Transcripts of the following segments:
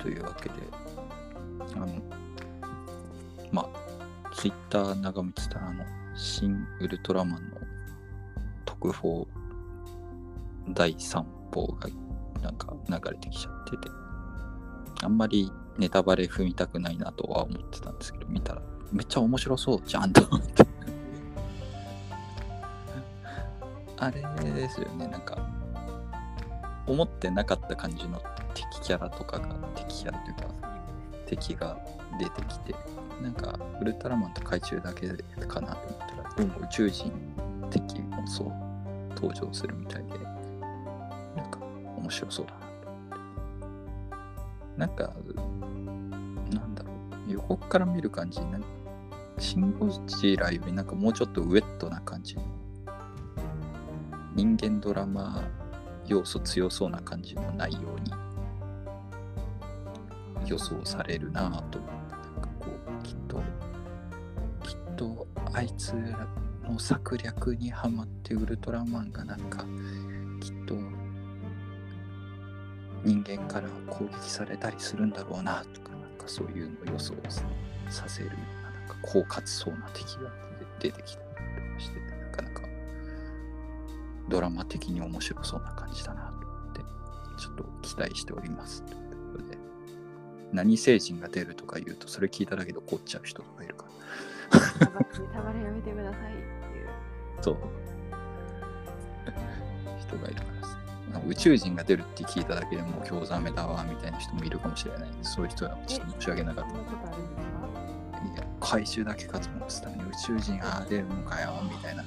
というわけで、あの、まあ、ツイッター眺めてたら、あの、新ウルトラマンの特報第3報がなんか流れてきちゃってて、あんまりネタバレ踏みたくないなとは思ってたんですけど、見たらめっちゃ面白そうじゃんと思って。あれですよね、なんか、思ってなかった感じの敵キャラとかが、敵キャラというか、敵が出てきて、なんか、ウルトラマンと怪獣だけかなと思ったら、どうも宇宙人敵もそう登場するみたいで、なんか、面白そうだな。なんか、なんだろう、横から見る感じ、なんシン・ゴジラよりなんかもうちょっとウェットな感じの。人間ドラマ要素強そうな感じの内容に予想されるなぁと思ってなんかこうきっときっとあいつらの策略にはまってウルトラマンがなんかきっと人間から攻撃されたりするんだろうなとかなんかそういうのを予想させるようななんか狡猾そうな敵が出てきたりして。ドラマ的に面白そうな感じだなってちょっと期待しておりますということで。何星人が出るとか言うとそれ聞いただけで怒っちゃう人とかいるから。ネタバレやめてくださいっていう。そう。人がいるからさ。宇宙人が出るって聞いただけでもう今日ザメだわみたいな人もいるかもしれないそういう人はちょっと申し訳なかった。そんなことあるんですか？いや怪獣だけかと思ってたのに宇宙人ああ出るのかよみたいな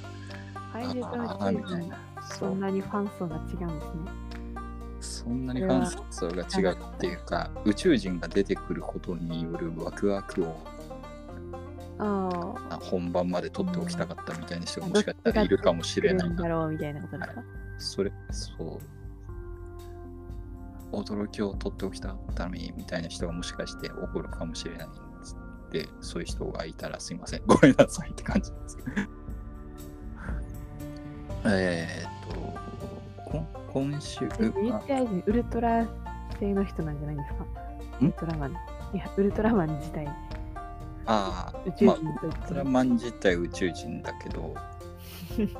怪獣あと宇宙人あみたいなそんなにファン層が違うんですね。そんなにファン層が違うっていうか宇宙人が出てくることによるワクワクをああ本番まで取っておきたかったみたいな人あ。がもしかしたらいるかもしれないなだろうみたいなことですか？それそう驚きを取っておきたかったのにみたいな人がもしかして怒るかもしれないんでそういう人がいたらすいませんごめんなさいって感じですえーっとこ今週え言ってないウルトラ系の人なんじゃないんですか？ウルトラマン。いや、ウルトラマン自体、ああ宇宙まあ人と言ってウルトラマン自体宇宙人だけど。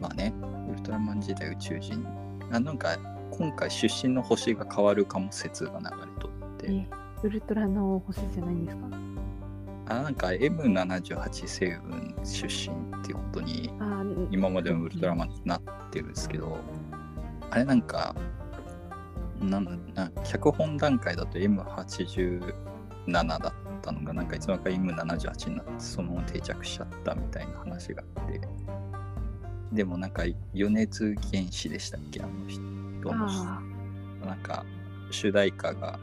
まあねウルトラマン自体宇宙人。あなんか今回出身の星が変わるかも説が流れとって。えウルトラの星じゃないんですか？あなんか M78 星雲出身っていうことに今までのウルトラマンになってるんですけどあれなんかなんな脚本段階だと M87 だったのがなんかいつの間にか M78 になってそのまま定着しちゃったみたいな話があってでもなんか米津玄師でしたっけあの人の。あなんか主題歌が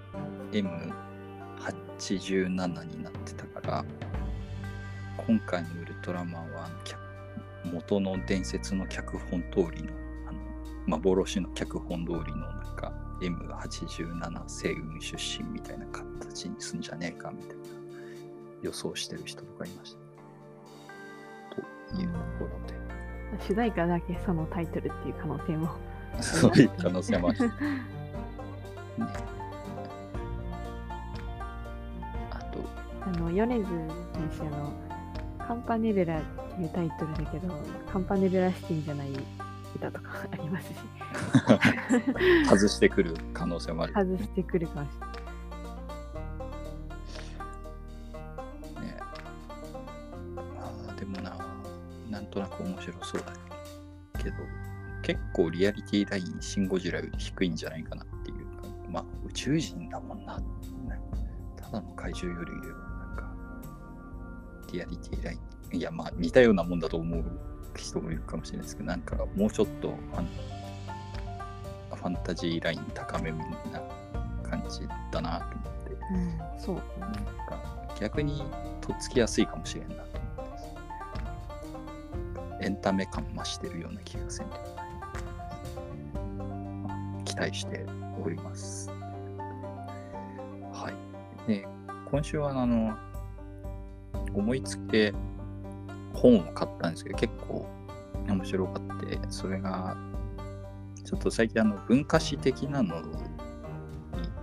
M87 になってたから今回のウルトラマンは元の伝説の脚本通りのあの幻の脚本通りのなんか M87 星雲出身みたいな形にすんじゃねえかみたいな予想してる人とかいました。というところで。あ主題歌だけそのタイトルっていう可能性も。そういう可能性もある。ね、あの、米津選手、あの、カンパネルラっていうタイトルだけど、カンパネルラシティじゃない歌とか ありますし、外してくる可能性もある。外してくるかもしれない。ね。あーでもな、なんとなく面白そうだけど、結構リアリティライン、シン・ゴジラより低いんじゃないかなっていうか、まあ、宇宙人だもんな。ねただの怪獣よりリアリティライン、いや、まあ、似たようなもんだと思う人もいるかもしれないですけど、なんか、もうちょっとファン、ファンタジーライン高めみな感じだなと思って。うん、そう。なんか逆にとっつきやすいかもしれんなと思ってエンタメ感増してるような気がせんでもないまあ期待しております。はい。で、今週はあの、思いつきで本を買ったんですけど、結構面白かって、それが、ちょっと最近あの文化史的なのに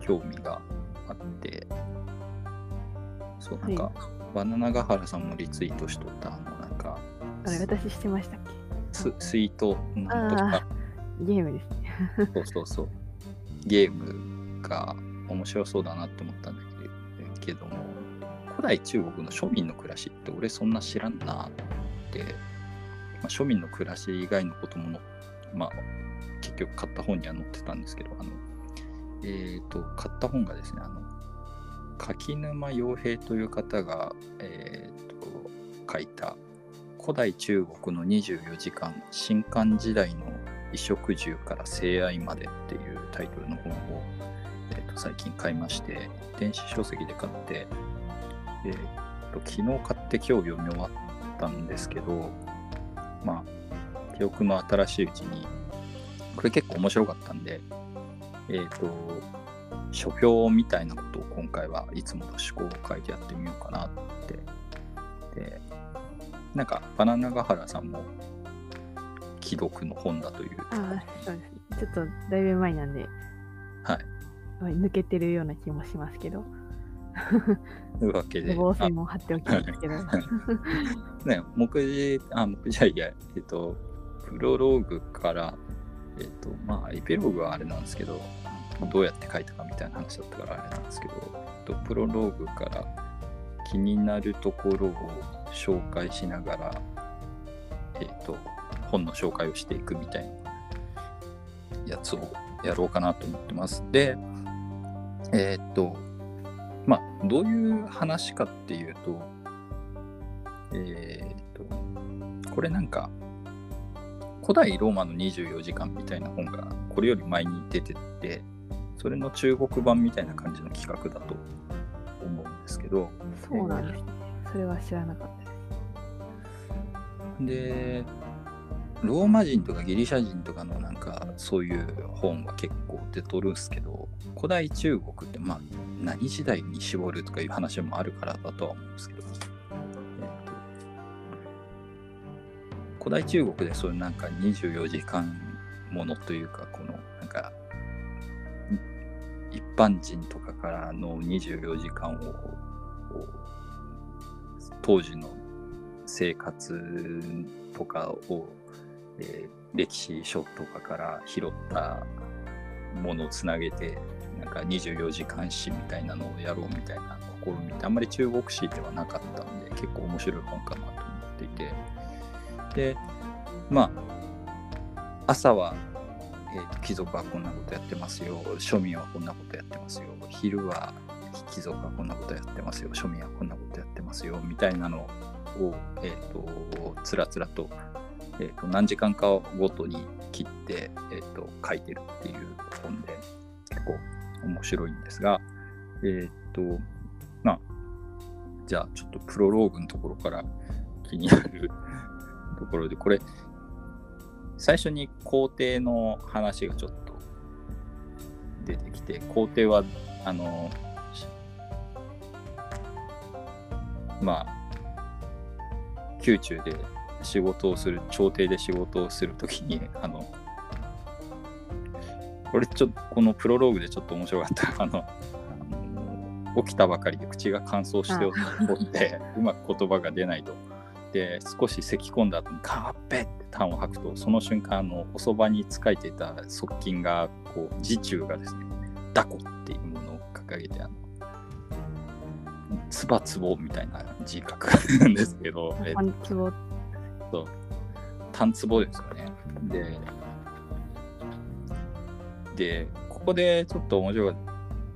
興味があって、そう、なんか、はい。バナナガハラさんもリツイートしとった、あの、なんか、あれ、私してましたっススイートなんとか、けゲームですね。そうそうそう、ゲームが面白そうだなって思ったんだけども、古代中国の庶民の暮らしって俺そんな知らんなって、まあ、庶民の暮らし以外のこともの、まあ、結局買った本には載ってたんですけど、あの、えっ、と、買った本がですね、あの、柿沼洋平という方が、えっ、と、書いた、古代中国の24時間、新漢時代の衣食住から性愛までっていうタイトルの本を、えー、と最近買いまして、電子書籍で買って、えーと昨日買って今日読み終わったんですけど、まあ、記憶の新しいうちに、これ結構面白かったんで、えっ、と、書評みたいなことを今回はいつもと思考を変えてやってみようかなって。で、なんかバナナガハラさんも既読の本だというああ、そうですね。ちょっとだいぶ前なんで、はい。抜けてるような気もしますけど、というわけで、防線も貼っておきますけど、ね、目次、あ、目次じゃいや、えっと、プロローグから、えっと、まあ、エピローグはあれなん。ですけど、どうやって書いたかみたいな話だったからあれなん。ですけど、えっと、プロローグから気になるところを紹介しながら、えっと、本の紹介をしていくみたいなやつをやろうかなと思ってます。で、えっと、どういう話かっていうと、えっと、これなんか、古代ローマの24時間みたいな本がこれより前に出てて、それの中国版みたいな感じの企画だと思うんですけど、そうなんですね。それは知らなかったです。で、ローマ人とかギリシャ人とかのなんかそういう本は結構出とるんすけど、古代中国ってまあ何時代に絞るとかいう話もあるからだとは思うんですけど、えっと、古代中国でそういうなんか24時間ものというか、このなんか一般人とかからの24時間を当時の生活とかを、えー歴史書とかから拾ったものをつなげてなんか24時間史みたいなのをやろうみたいな試みってあんまり中国史ではなかったんで結構面白い本かなと思っていて。でまあ朝は、えーと貴族はこんなことやってますよ。庶民はこんなことやってますよ。昼は貴族はこんなことやってますよ。庶民はこんなことやってますよ。みたいなのを、えー、とつらつらと,、えーと何時間かごとに切って、えー、と書いてるっていう本で結構面白いんですがえっ、とまあじゃあちょっとプロローグのところから気になる ところでこれ最初に皇帝の話がちょっと出てきて皇帝はあのまあ宮中で仕事をする朝廷で仕事をするときにあのこれちょっとこのプロローグでちょっと面白かった。あの起きたばかりで口が乾燥しておってうまく言葉が出ないと。で少し咳き込んだ後にカーペって痰を吐くとその瞬間あのおそばに仕えていた側近がこう自中がですねダコっていうものを掲げてあのつばつぼみたいな字書くんですけど、えパンツボ単壺ですよね。で、で、ここでちょっと面白か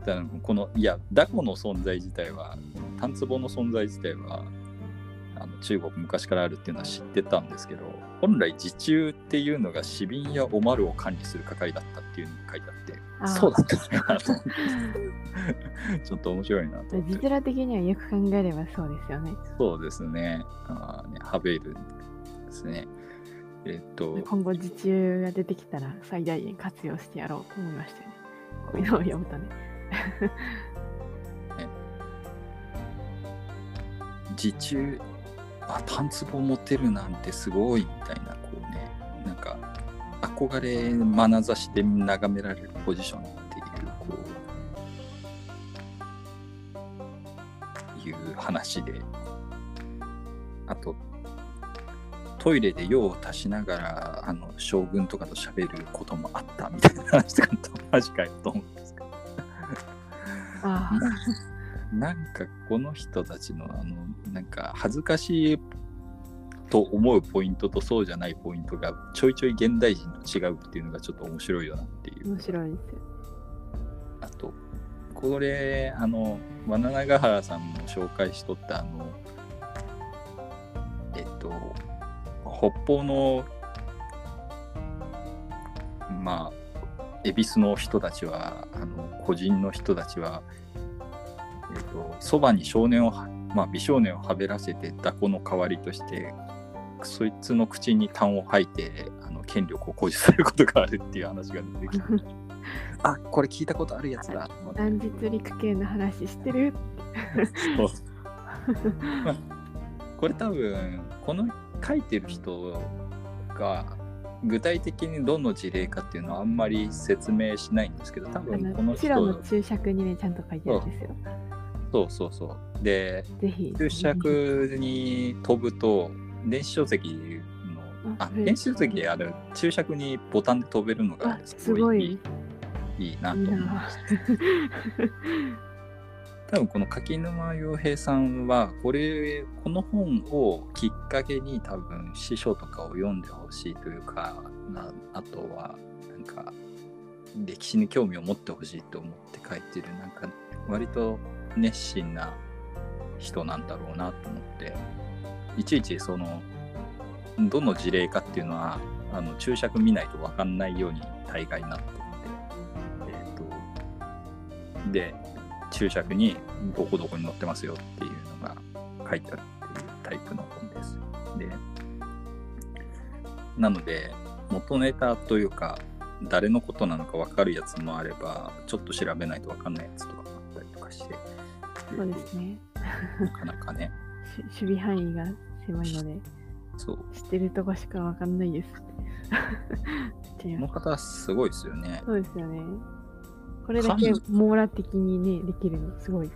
ったのが、この、いや、ダコの存在自体は、単壺の存在自体は、あの中国昔からあるっていうのは知ってたんですけど、本来自中っていうのが市民やおまるを管理する係だったっていうのに書いてあって、そうだったなと ちょっと面白いなと思って。字面的にはよく考えればそうですよね。そうですね。あーねハベルですね。えっと、今後受注が出てきたら最大限活用してやろうと思いましたよね。こういうのを読むとね。時中あ短壺持てるなんてすごいみたいなこうねなんか憧れ眼差しで眺められるポジションっていうこういう話であとトイレで用を足しながら、あの、将軍とかと喋ることもあったみたいな話とかとマジかよと思うんですけど。あなんかこの人たちのあのなんか恥ずかしいと思うポイントとそうじゃないポイントがちょいちょい現代人と違うっていうのがちょっと面白いよなっていう。面白いですよ。あとこれあの罠永原さんも紹介しとったあの北方のまあ恵比寿の人たちはあの個人の人たちはえっとそばに少年をはまあ美少年をはべらせてダコの代わりとしてそいつの口に痰を吐いてあの権力を誇示することがあるっていう話が出てきて あこれ聞いたことあるやつだ。断実陸系の話してる。これ多分この書いてる人が具体的にどの事例かっていうのはあんまり説明しないんですけど多あ分このの白の人注釈にねちゃんと書いてあるんですよ。そうそうそうで。注釈に飛ぶと電子書籍のあ電子書籍ある注釈にボタンで飛べるのがあすごい。いいなと思いまなす。多分この柿沼洋平さんはこれこの本をきっかけに多分師匠とかを読んでほしいというかなあとはなんか歴史に興味を持ってほしいと思って書いてるなんか割と熱心な人なんだろうなと思っていちいちそのどの事例かっていうのはあの注釈見ないと分かんないように大概なってるんで、えー、とで注釈にどこどこに載ってますよっていうのが書いてあるっていうタイプの本です。でなので元ネタというか誰のことなのか分かるやつもあればちょっと調べないと分かんないやつとかもあったりとかしてそうですね。なかなかねし 守備範囲が狭いので、そう知ってるとこしかわかんないです。この方すごいですよね。そうですよね。これだけ網羅的にね、できるの。すごい。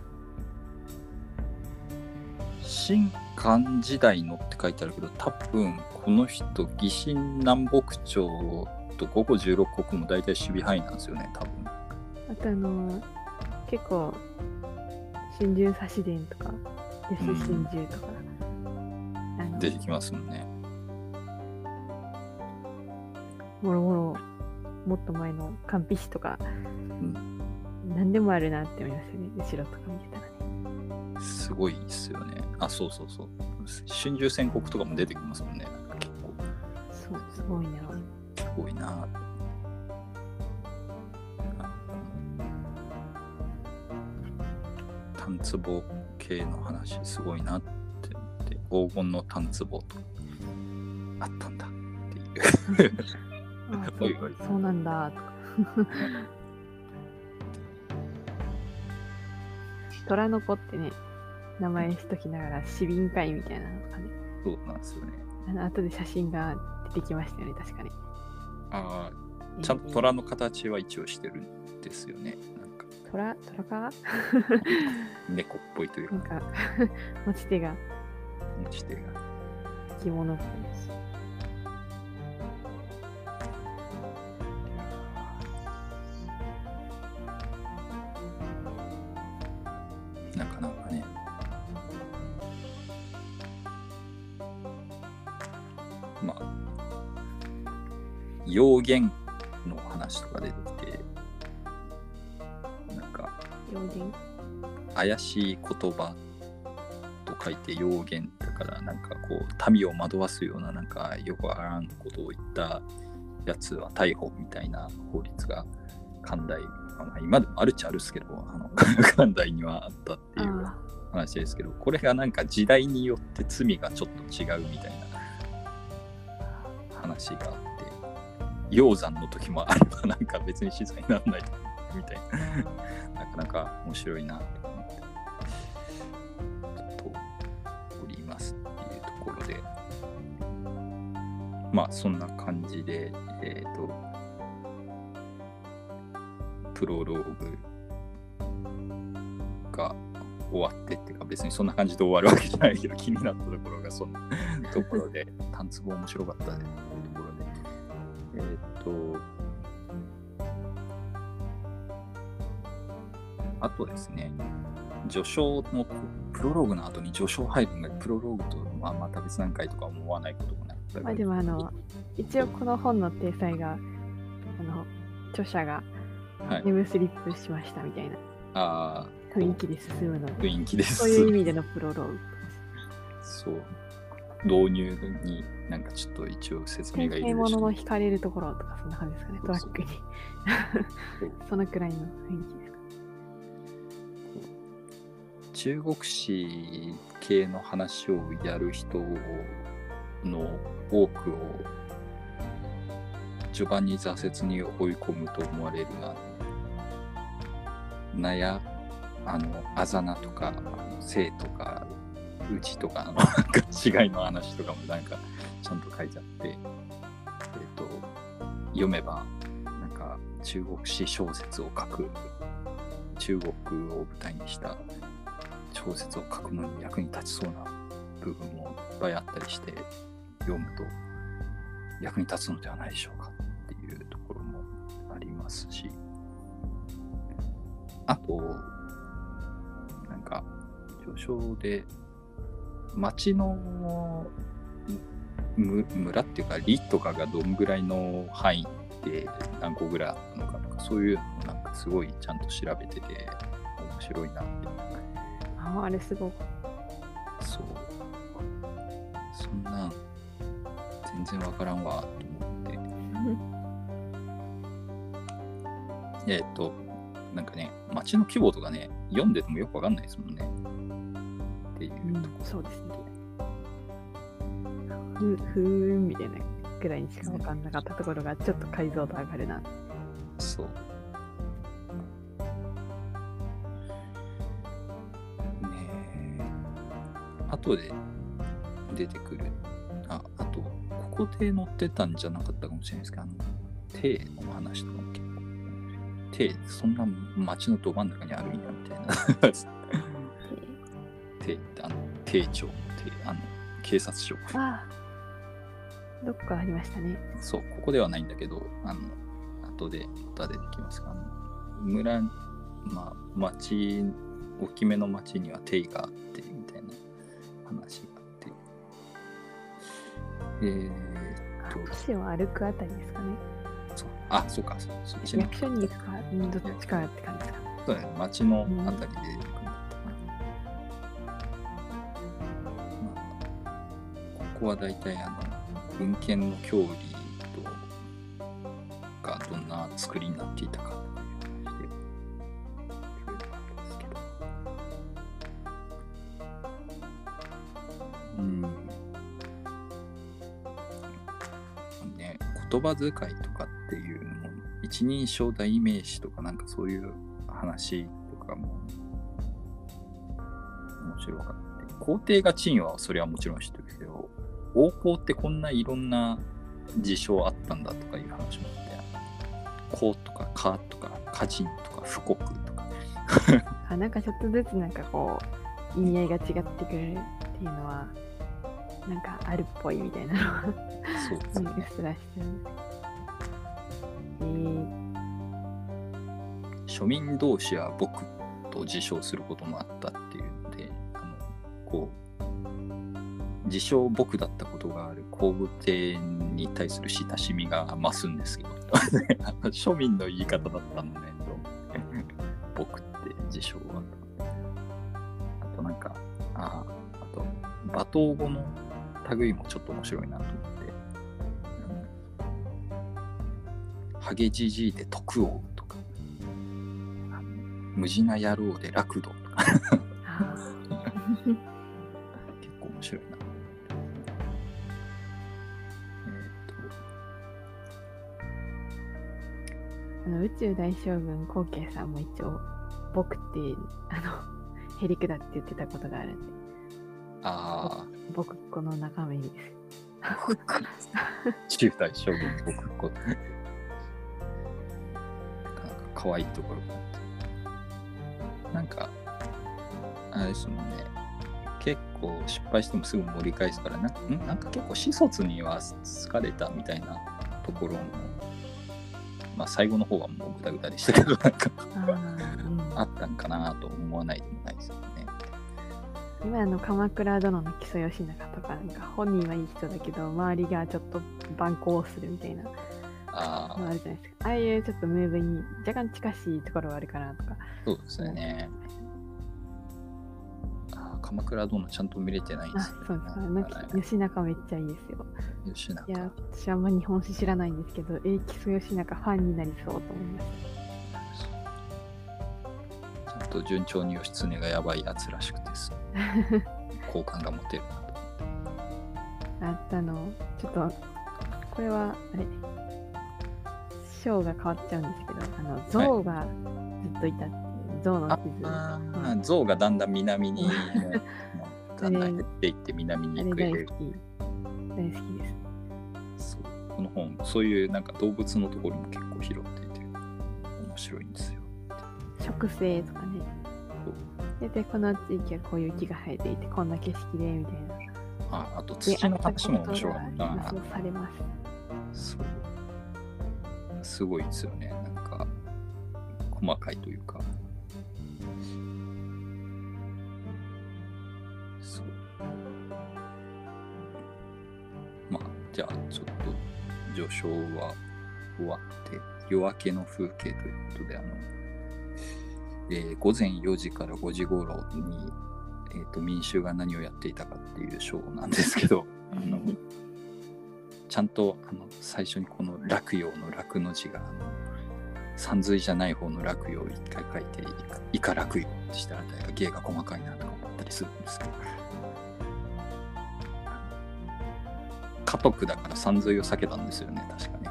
新漢時代のって書いてあるけど多分この人義心南北朝と五五十六国も大体守備範囲なんですよね多分。あとあの結構、真珠差し伝とか、ですうん。真珠とか、あの出てきますもんね。もろもろ、もっと前の完璧とか、ん。何でもあるなって思いますよね。後ろとか見てたらね。すごいですよね。あそうそうそう。春秋戦国とかも出てきますもんね。結構そう、すごいな。すごいな。単壺系の話すごいなって思って黄金の単壺とあったんだっていう そうなんだ。とか。虎の子ってね、名前しときながら、市民会みたいなのとかね、そうなんですよね。あの後で写真が出てきましたよね、確かに。ああちゃんと虎の形は一応してるんですよねなんか。虎虎か？猫っぽいというか。なんか、持ち手が。持ち手が。着物っぽいし。用言の話とか出てきてなんか怪しい言葉と書いて用言だからなんかこう民を惑わすようななんかよくわからんことを言ったやつは逮捕みたいな法律が寛大、まあ、今でもあるっちゃあるっすけどあの 寛大にはあったっていうあ話ですけどこれがなんか時代によって罪がちょっと違うみたいな話があって鷹山の時もあればな。んか別に死罪にならないみたいな。なかなか面白いなと思ってちょっとおりますっていうところで。まあそんな感じでえっ、とプロローグが終わってっていうか別にそんな感じで終わるわけじゃないけど気になったところがそのところで単壺面白かったねえーっとあとですね序章のプロローグの後に序章入るんだけどプロローグとまあまた別段階とか思わないこともなかったまあでもあの、一応この本の体裁が、あの、著者がはい。ネムスリップしましたみたいな。あ雰囲気で進むので、あ雰囲気ですそういう意味でのプロローグ。そう導入になんかちょっと一応説明天がいる才物の惹かれるところとかそんな感じですかね、トラックに。そのくらいの雰囲気ですか。中国史系の話をやる人の多くを序盤に挫折に追い込むと思われるあの名やあのあざなとか性とかうちとかのなんか違いの話とかもなんかちゃんと書いてあって、えっと読めばなんか中国史小説を書く中国を舞台にした小説を書くのに役に立ちそうな部分もいっぱいあったりして読むと役に立つのではないでしょうかっていうところもありますし。あとなんか序章で町のむ村っていうか里とかがどんぐらいの範囲で何個ぐらいあったのかとかそういうのもなんかすごいちゃんと調べてて面白いなってああ、あれすごく。そう。そんなん、全然わからんわ、と思って。えっと、なんかね、街の規模とかね、読んでてもよくわかんないですもんね。っていうとこそうですね。ふふーんみたいなぐらいにしか分かんなかったところがちょっと解像度上がるな。そう。ねえ。後で出てくる。あ、あと、ここで載ってたんじゃなかったかもしれないですけど、あの、手の話とかも結構。手、そんな街のど真ん中にあるんや、みたいな。て、あの、丁長、手、あの、警察署。ああ、どっかありましたね。そう、ここではないんだけど、あの、後でまた出てきますが、村、まあ、町、大きめの町には定位があって、みたいな話があって。えー、あと都市を歩くあたりですかね。そうあ、そうか、そそっちの役所に行くか、うんどっちかって感じですか。そうだね、町のあたりで出てくるんこは大体あの文献の郷里とがどんな作りになっていたかという話でですけど。うん。ね、言葉遣いとかっていうのも一人称代名詞とかなんかそういう話とかも面白かった。皇帝が陳はそれはもちろん知ってる王侯ってこんないろんな事象あったんだとかいう話もあって、公とか家とか家人とか富国とか、あなんかちょっとずつなんかこう、意味合いが違ってくるっていうのは、なんかあるっぽいみたいなのは、そうですね。うんうっすらしてる。えー、庶民同士は僕と自称することもあったっていうので、あのこう、自称僕だったことがある皇武帝に対する親しみが増すんですけど、庶民の言い方だったのね、と僕って自称は。あとなんか、ああと、罵倒語の類もちょっと面白いなと思って。ハゲじじいで徳をとか、無地な野郎で楽土とか、あ 結構面白いあの宇宙大将軍後慶さんも一応、僕って、あの、へりくだって言ってたことがあるんで、ー、と、あ僕この仲間いいです。あ、中大将軍僕こう。なんか可愛いところがあって。なんか、あれですもんね。結構失敗してもすぐ盛り返すからな、ん？なんか結構始卒には疲れたみたいなところも、まあ最後の方はもうグダグダでしたけど、なんか。あったんかなと思わないでもないですよね。今あの鎌倉殿の木曽義仲とかなんか本人はいい人だけど周りがちょっと蛮行するみたいな。のああ、あるじゃないですか。ああいうちょっとムーブに若干近しいところはあるかなとか。そうですよね。鎌倉殿ちゃんと見れてないんであすよ、ね。そうです。なんかはい。義仲めっちゃいいですよ。吉永いや私あんま日本史知らないんですけどえ木曽義仲ファンになりそうと思いましちゃんと順調に義経がやばいやつらしくてす 好感が持てるなと。たあったの。ちょっとこれはあれ。章が変わっちゃうんですけどあの象がずっといたっていう象の地図あうんあ、象がだんだん南に、ね、だんだんっていって南にあ行く。れ大好き。大好きです。そうこの本、そういうなんか動物のところも結構拾っていて面白いんですよ。植生とかね。ででこの地域はこういう木が生えていてこんな景色でみたいな。ああとで土の話も面白かっあたそう。すごいですよね。なんか、細かいというか。まあ、じゃあ、ちょっと、序章は終わって、夜明けの風景ということで、あの、えー午前4時から5時頃に、えー、と民衆が何をやっていたかっていう章なんですけど、あの、ちゃんとあの最初にこの落葉の落の字があの山水じゃない方の落葉を一回書いて以下落葉ってしたら大概芸が細かいなとか思ったりするんですけど家督だから山水を避けたんですよね。確かね。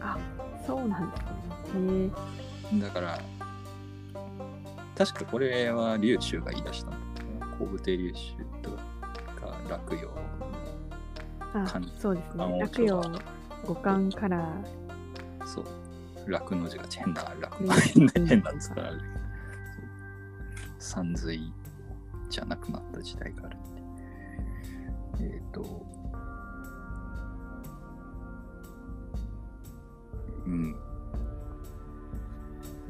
あそうなんですねへえだから確かこれは龍州が言い出したんだけど皇武帝龍州とか落葉あ神そうですあね落葉五感から。そう。楽の字が変な楽ねな変な変なんですから、そう。山水じゃなくなった時代がある。えっ、と、うん。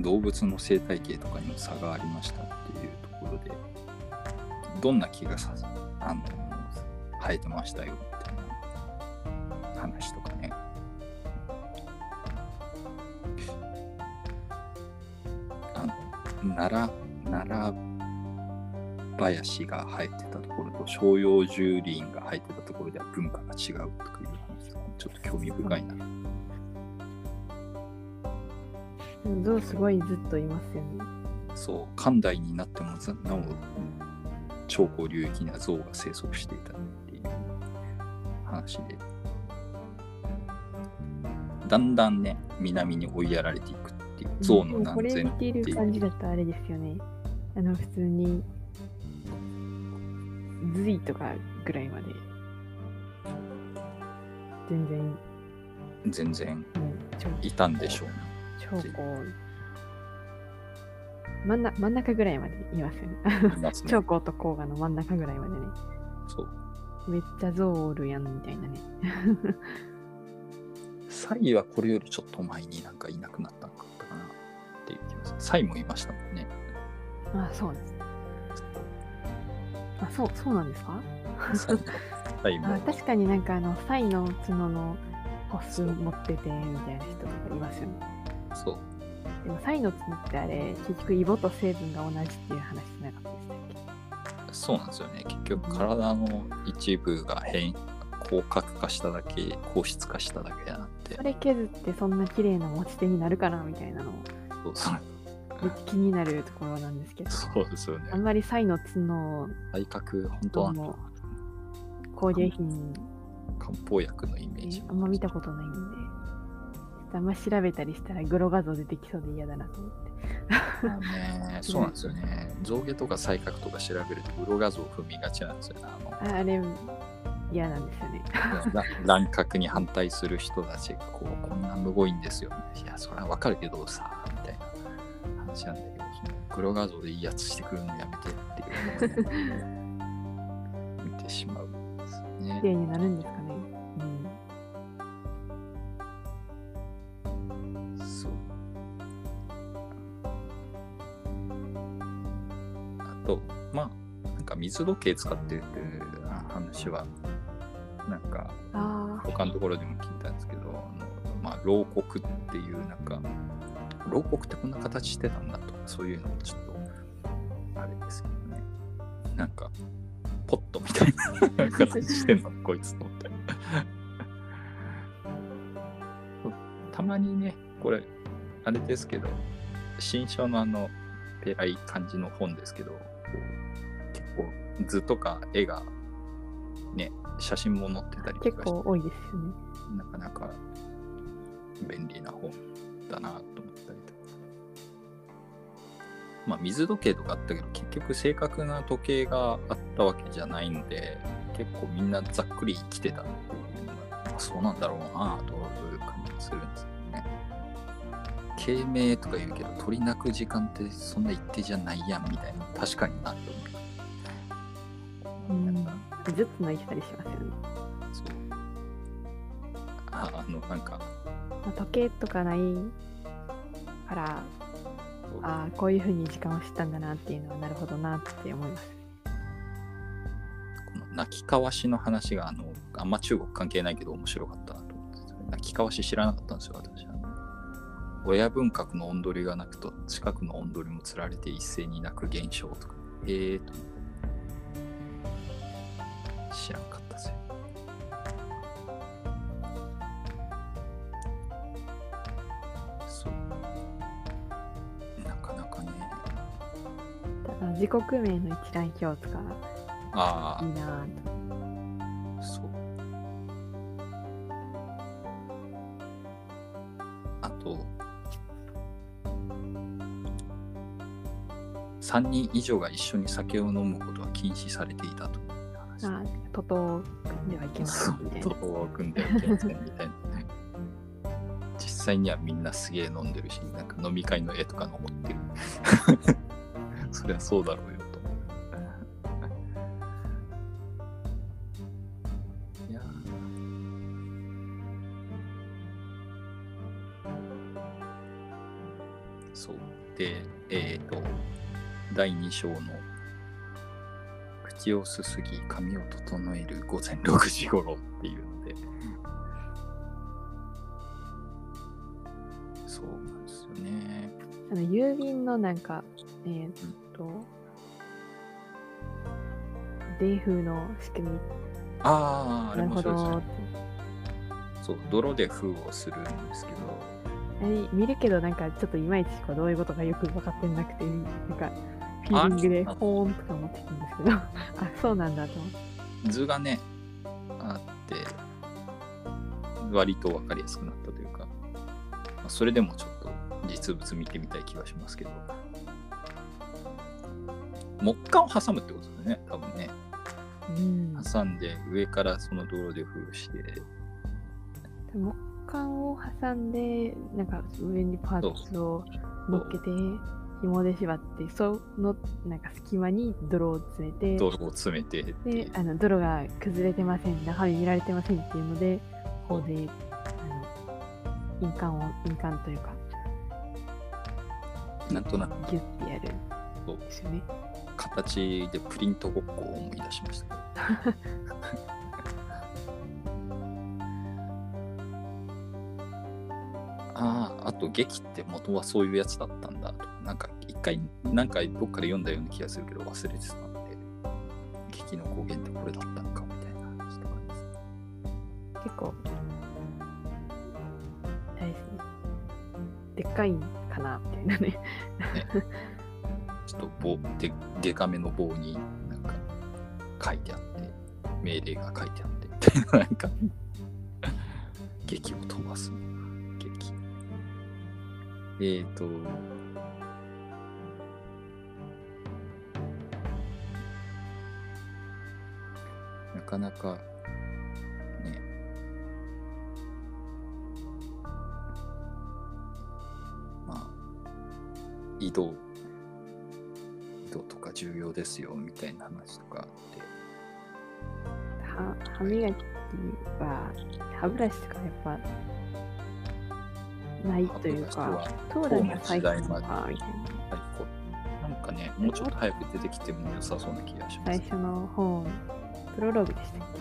動物の生態系とかにも差がありましたっていうところで、どんな木がさあの生えてましたよっていう話とかね。あ奈良奈良林が生えてたところと照葉樹林が生えてたところでは文化が違うとかいう話とかちょっと興味深いな。でも象すごいずっといますよね。そう漢代になってもざなお長江流域には象が生息していたっていう話でだんだんね南に追いやられていくっていう象のでもこれ南見ている感じだとあれですよね。あの普通に隋とかぐらいまで。全然。も全然。う超いたんでしょうね。超こう真んな真ん中ぐらいまでいますよね。ね。長江と黄河の真ん中ぐらいまでね。そう。めっちゃ象おるやんみたいなね。サイはこれよりちょっと前になんかいなくなったのかったかなっていう気がする。サイもいましたもんね。あそうです。あそうそうなんですか？あ確かになんかあのサイの角の個数持っててみたいな人とかいますよねそう。でもサイの角ってあれ結局イボと成分が同じっていう話しなかったでしたっけそうなんですよね。結局体の一部が変、広角化しただけ、硬質化しただけなんてそ。れ削ってそんな綺麗な持ち手になるかなみたいなのそうそう気になるところなんですけどそうですよねあ。んまりサイの角を体格、本当はどうも工芸品漢方薬のイメージあんま見たことないんで、あんま調べたりしたらグロ画像出てきそうで嫌だなと思って。まあね、そうなんですよね。象牙とか才覚とか調べると、ブロ画像を踏みがちなんですよね。あのああれ、嫌なんですよね。ら乱獲に反対する人たちがこうこんなむごいんですよ、いや、それはわかるけどさ、みたいな話なんだけど、その黒画像でいいやつしてくるのやめてっていうって見てしまうんですね綺。麗になるんですかね。と、まあ、なんか水時計使ってるっていう話は、なんか他のところでも聞いたんですけど、あのまあ、牢獄っていう、なんか、牢獄ってこんな形してたんだとか、そういうのもちょっと、あれですけどね。なんか、ポットみたいな形してんの、こいつと思って。たまにね、これ、あれですけど、新書のあの、ペラい感じの本ですけど、結構図とか絵が、ね、写真も載ってたりあ、とか結構多いですよね。なかなか便利な本だなと思ったりとか。まあ水時計とかあったけど結局正確な時計があったわけじゃないんで結構みんなざっくり生きてたっていうのが、まあ、そうなんだろうなという感じがするんです。慶明とか言うけど取り泣く時間ってそんな一定じゃないやんみたいな。確かになって思う。うん。ずっと泣いてたりしますよね。そうああのなん。かまあ、時計とかないから、ああ、こういう風に時間を知ったん。だなっていうのはなるほどなって思います。この泣き交わしの話があのあん。ま中国関係ないけど面白かったなと思って泣き交わし知らなかったん。ですよ私親分格の音取りが泣くと近くの音取りもつられて一斉に泣く現象とか。ええー、と。知らんかったですよそう。なかなかね。ただ時刻名の一覧表とかあいいなぁと。3人以上が一緒に酒を飲むことは禁止されていたと。いう話ああ、トト組んではいけませんみたいな。そうを組んではいけませんみたいなね。実際にはみんなすげえ飲んでるしなんか飲み会の絵とか残ってる。そりゃそうだろうよ2章の口をすすぎ髪を整える午前6時頃っていうのでそうなんですよねあの郵便のなんか、えーっと、米風の仕組み。あああれなるほ面白いですねど。そう泥で封をするんですけど見るけどなんかちょっといまいちこうどういうことかよく分かってなくて、なんかフィーリングであほーんとか思ってたんですけど、あ、そうなんだと思って。図がねあって割と分かりやすくなったというか、まあそれでもちょっと実物見てみたい気がしますけど。木管を挟むってことですよね多分ね。うん。挟んで上からその泥で封して。木管を挟んで、なんか上にパーツを乗っけて、紐で縛って、そのなんか隙間に泥を詰めて、泥を詰めてで、あの泥が崩れてません、中身見られてませんっていうので、こうで、あの、印鑑を、印鑑というか、なんとなく。ギュッてやる。そう。んですよね。形でプリントごっこを思い出しました あああと劇って元はそういうやつだったんだ。となんか一回なんかどっかで読んだような気がするけど忘れてたんで。劇の語源ってこれだったのかみたいな話とかです。結構、あれですね。でっかいんかなみたいなね。ちょっと棒ででかめの棒になんか書いてあって命令が書いてあって。みたいななんか劇を飛ばす劇えーとなかなかね。まあ移動度とか重要ですよみたいな話とかあって。は歯磨きは歯ブラシとかやっぱないというか歯ブラシトーランが最高当の時代までかみたいなんかねもうちょっと早く出てきても良さそうな気がします最初の本プロローグでしたっけ？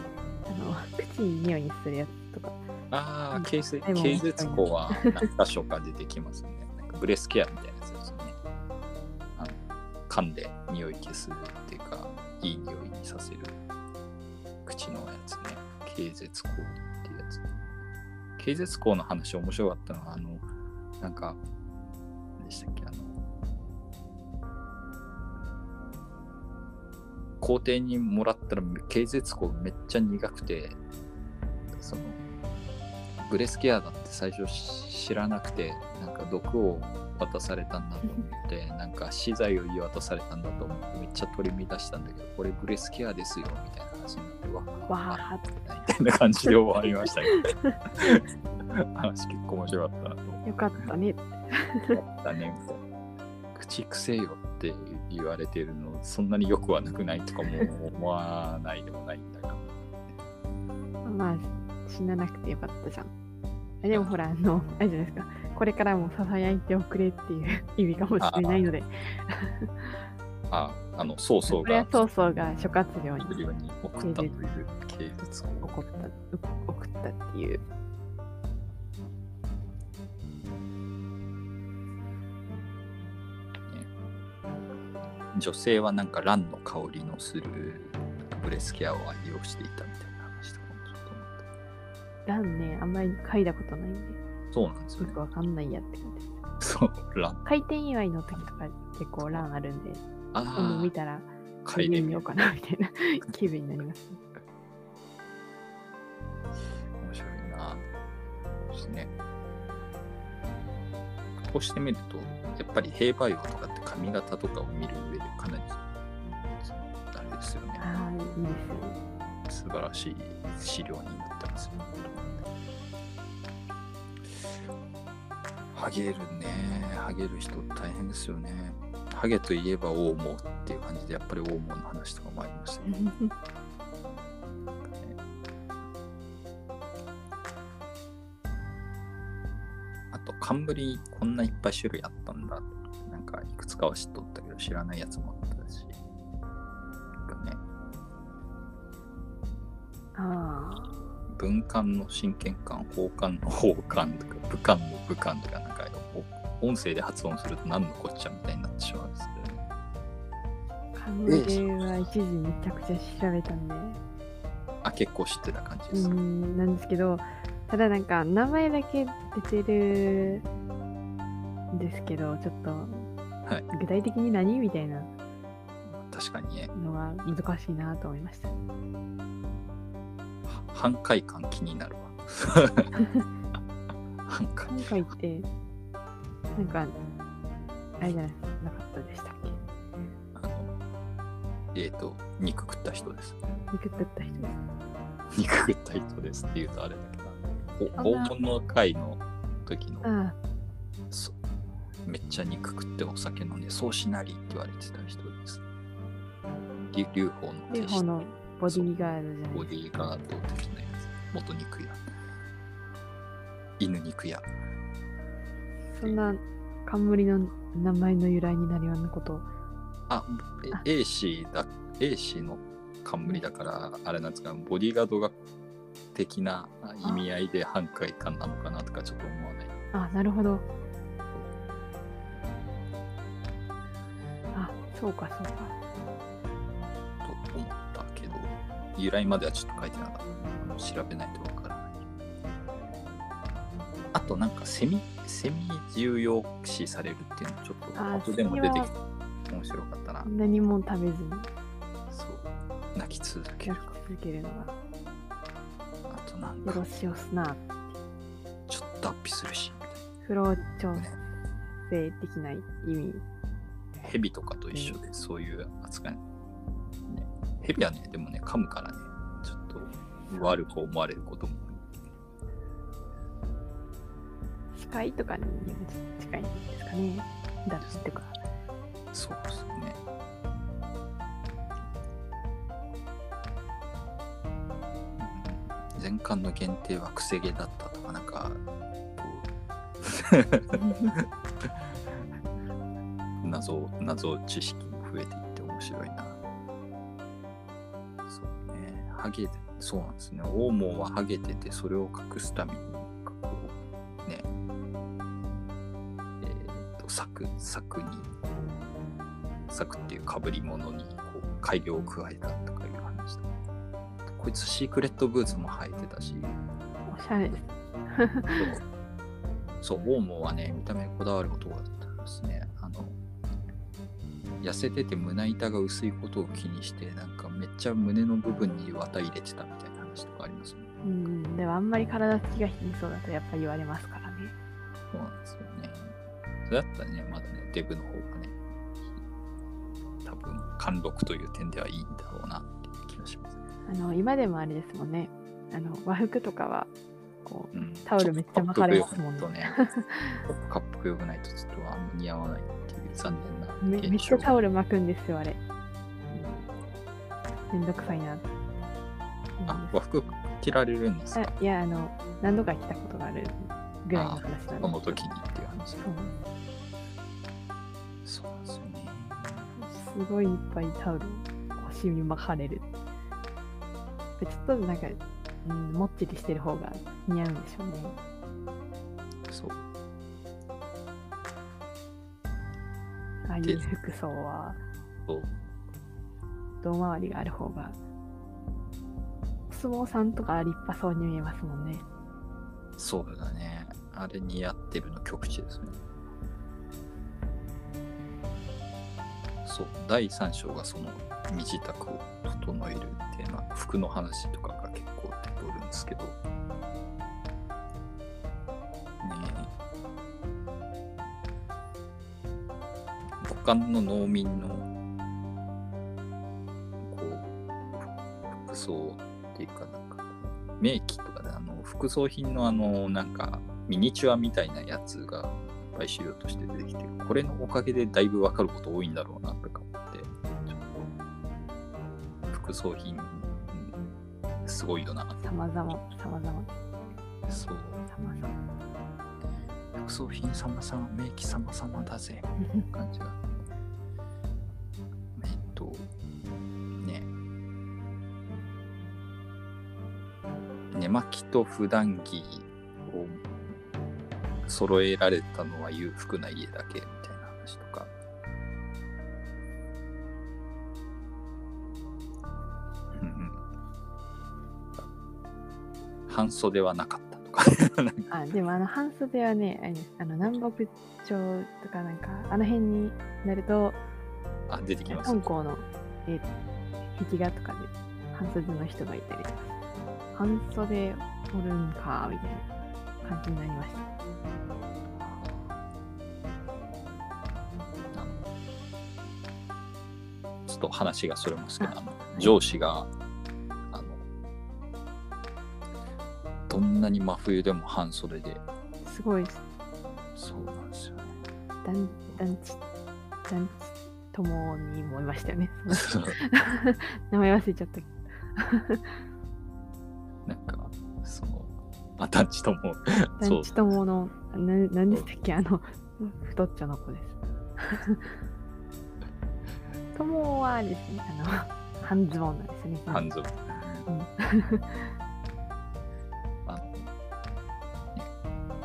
あの口いい匂いにするやつとかああ、うんケース、ケー絶語は何箇所か出てきますね。なんかブレスケアみたいなやつですよね。あの噛んで匂い消すっていうか、いい匂いにさせる口のやつね。ケー絶香っていうやつ。ケー絶香の話面白かったのは、あの、なんか、何でしたっけ、あの、校庭にもらったら、ケー絶香めっちゃ苦くて、その、ブレスケアだって最初知らなくてなんか毒を渡されたんだと思ってなんか資材を言い渡されたんだと思ってめっちゃ取り乱したんだけどこれブレスケアですよみたいな。話になってわわー。ってみたいな感じで終わりましたけど。話結構面白かったなと。思よかったね。ったね。みたいな口癖よって言われてるのそんなによくはなくないとかも思わないでもないんだがまあ死ななくてよかったじゃん。あでもほらあのあれじゃないですか。これからもささやいておくれっていう意味かもしれないのでああの曹操が曹操が諸葛亮に送ったという系列を怒ったう送ったっていう。女性はなんかランの香りのするブレスケアを愛用していたみたいな話とかもちょっと思ってランねあんまり嗅いだことないんで。そうなんですよね。よくわかんないやって感じ。そうラン開店祝いの時とか結構ランあるんで今見たらあ嗅いでみようかなみたいな気分になります。ね面白いな。ですね。こうしてみるとやっぱり兵馬俑とかって髪型とかを見る上でかなりあれですよね。ああいいですね。素晴らしい資料になってますよ。ハゲるね。ハゲる人大変ですよね。ハゲといえば大毛っていう感じで、やっぱり大毛の話とかもありましたね。あと、冠こんないっぱい種類あったんだ。なんか、いくつかは知っとったけど、知らないやつもあったし。ね、ああ文官の真剣官、法官の法官とか、武官の武官とか、なんか、お音声で発音すると何のこっちゃみたいになってしまうんですけどね。冠は一時めちゃくちゃ調べたんであ、結構知ってた感じうです。んなんですけどただなんか名前だけ出てるんですけどちょっと、はい具体的に何みたいな確かにね、のが難しいなと思いましたは 半壊感気になるわ。半壊。今回ってなんかあれじゃないなかったでしたっけ？あの、えっ、と、肉食った人です。肉食った人です肉食った人ですって言うとあれだけど、黄金の会の時のめっちゃ肉食ってお酒飲んで、そうしなりって言われてた人です。り劉邦のあ劉邦のボディーガードじゃないボディーガード的なやつ。元肉屋。犬肉屋。そんな冠の名前の由来になるようなことああ、え A 氏だ、A 氏の冠だから、あれなんですか、ボディーガードが的な意味合いで半壊感なのかなとかちょっと思わない？あなるほどあそうかそうかと思ったけど、由来まではちょっと書いてなかった。調べないと。あとなんかセミ、セミ重要視されるっていうのちょっとあ後でも出てきて面白かったな。何も食べずに。そう。泣き続ける。続けるのがあとなんちょっと脱皮するし、みたいな。不老調整的な意味。ヘビとかと一緒でそういう扱い、ね、ヘビはねでもね噛むからね。ちょっと悪く思われることも機械とかに近いんですかね。ダッチとか。そうですね。全巻の限定はくせ毛だったとかなんか 謎謎知識も増えていって面白いな。そうね。ハゲそうなんですね。オウモはハゲててそれを隠すためにと柵柵に柵っていうかぶり物にこう改良を加えたとかいう話とかこいつシークレットブーツも履いてたしおしゃれ です。そう、オウモはね、見た目にこだわる男だったんですね。あの、痩せてて胸板が薄いことを気にして、なんかめっちゃ胸の部分に綿入れてたみたいな話とかありますね。うん、でもあんまり体つきが貧相だとやっぱ言われますからね。そうなんですよね。それだったらね、まだね、デブの方がね、多分、貫禄という点ではいいんだろうなっていう気がします。あの今でもあれですもんね。あの和服とかはこううん、タオルめっちゃ巻かれますもんねちょっとね。かっこよくないとちょっとあんま似合わないっていう残念なめめっちゃタオル巻くんですよあれ。めんどくさいな。あ、和服着られるんですか？あいやあの何度か来たことがあるぐらいの話なんでその時にっていう話。そうそうなんですよね。すごいいっぱいタオル腰に巻かれる。ちょっとなんか、うん、もっちりしてる方が似合うんでしょうね。そう。ああいでう服装は胴回りがある方がお相撲さんとか立派そうに見えますもんね。そうだね。あれ似合ってるの極致ですね。そう。第3章がその身支度を整えるテーマ、服の話とかが結構出てくるんですけど。ねえ。五感の農民のこう服装っていうかなんか名機とかであの副葬品のあのなんかミニチュアみたいなやつがいっぱい資料として出てきてこれのおかげでだいぶわかること多いんだろうなとか思ってちょっと副葬品うんすごいよな。さまざま、さまざま、そう。さまざま。副葬品様々名機様々だぜ。感じが。えっとね。寝巻きと普段着。を揃えられたのは裕福な家だけみたいな話とか。うんうん。半袖はなかったとか。あでもあの半袖はね、あの南北朝とかなんか、あの辺になると、あ出てきます。香港の、えー壁画とかで半袖の人がいたりとか、半袖おるんか、みたいな感じになりました。と話がそれますけど、あの上司があのどんなに真冬でも半袖ですごいです。そうなんですよね。団団地、団地ともにもいましたよね。名前忘れちゃったけど。なんかそのあ団地ともそう 団地ともの、ななんでしたっけ？あの、太っちょの子です。ともはですね、あの、半ズボンなんですね。半ズボン。うん。あ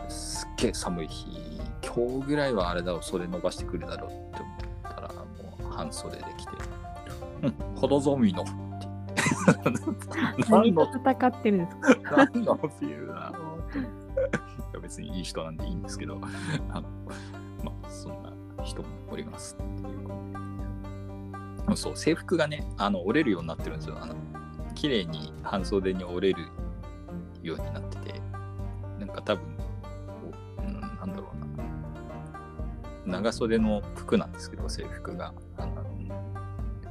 すっげえ寒い日今日ぐらいはあれだろう袖伸ばしてくるだろうって思ったらもう半袖で来て「うん。肌寒いの」って。何何との戦ってるんですか何の別にいい人なんでいいんですけどあのまあそんな人もおりますっていうそう制服がねあの折れるようになってるんですよ。あの綺麗に半袖に折れるようになってて。なんか多分こう、ん、なんだろうな。長袖の服なんですけど制服が。あの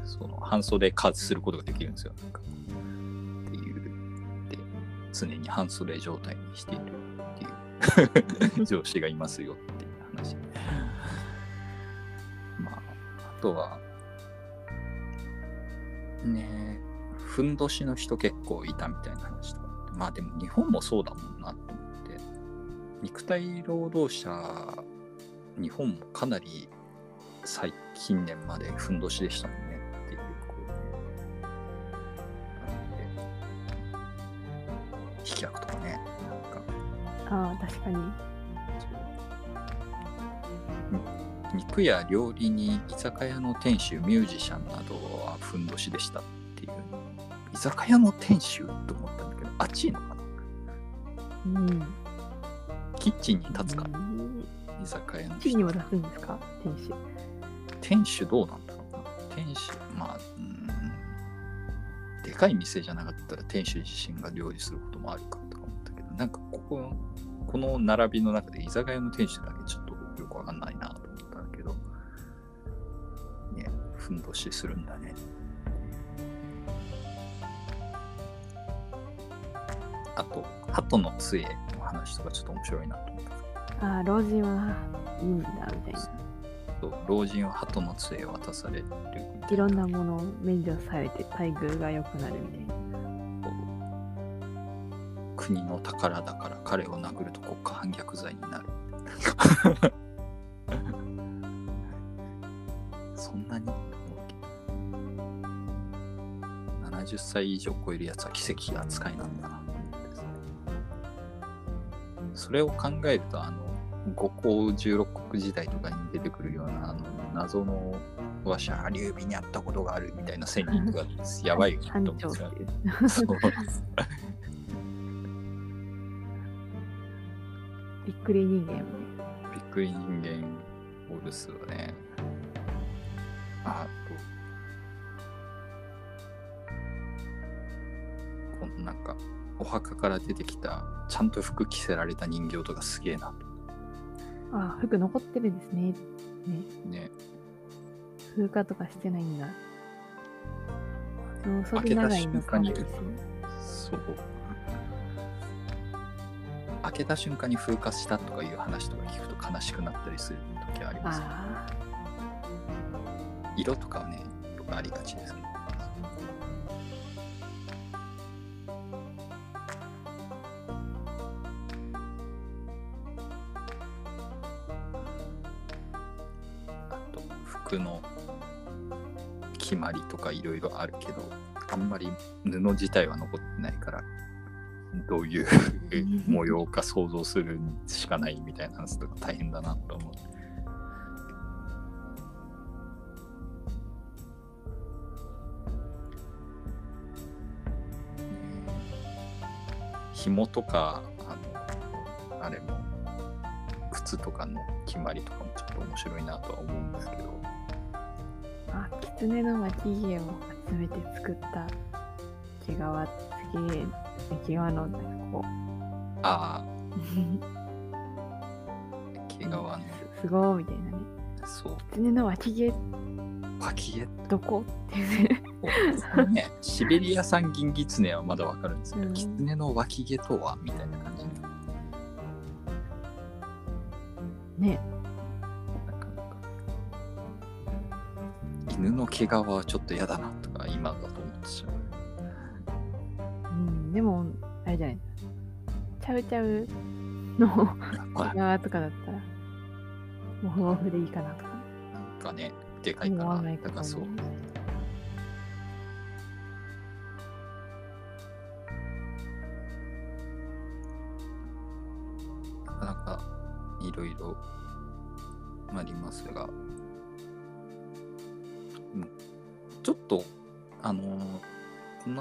その半袖加圧することができるんですよ。なんかっていう。で常に半袖状態にしているっていう。上司がいますよっていう話。まああとはね。ふんどしの人結構いたみたいな話とか。まあでも日本もそうだもんなと思って。肉体労働者日本もかなり最近年までふんどしでしたもんねっていうこうなんで。飛脚とかねなんか。ああ、確かに。肉や料理に居酒屋の店主ミュージシャンなどはふんどしでしたっていう。居酒屋の店主と思ったんだけどあっちいのかな？うん。キッチンに立つか？なうん居酒屋の地にも出すんですか。店主。店主どうなんだろうな。店主まあうん。でかい店じゃなかったら店主自身が料理することもあるかとか思ったけどなんかこここの並びの中で居酒屋の店主だけちょっとよくわかんないふんどしするんだね。あと鳩の杖の話とかちょっと面白いなと思った。ああ、老人はいいんだ、みたいな。そう老人は鳩の杖を渡されるいろんなものを免除されて待遇が良くなるみたいな。国の宝だから彼を殴ると国家反逆罪になる歳以上超えるやつは奇跡扱いなんだなそれを考えるとあの五行十六国時代とかに出てくるようなあの謎のわしゃ劉備に会ったことがあるみたいな仙人とかやばいよな班と思う。そう びっくり人間もね。びっくり人間オルスはね。あなんか、お墓から出てきた、ちゃんと服着せられた人形とかすげえなと。ああ、服残ってるんですね。ね。ね。風化とかしてないんだ。もう袖長いのかもですよ。そう。開けた瞬間に風化したとかいう話とか聞くと悲しくなったりする時ありますよね。あ色とかはね、よくありがちですけど。服の決まりとかいろいろあるけど、あんまり布自体は残ってないから、どういう模様か想像するしかないみたいな話とか大変だなと思う。紐とかあのあれも靴とかの決まりとかもちょっと面白いなとは思うんですけど狐の巻き毛を集めて作った毛皮すげえ、毛皮のなんかこああ。う、毛皮のすごいみたいなね。そう。狐の巻き毛。パキエどこ？っていうね。こ ねシベリア産銀狐はまだわかるんですけど、うん。狐の脇毛とは？みたいな感じ。ね。犬の毛皮はちょっと嫌だなとか今だと思ってしまう。うん、でも、あれじゃない。ちゃうちゃうの。まあ側とかだったら、もふもふでいいかなとか。なんかねでかいか思わらないかもだからそう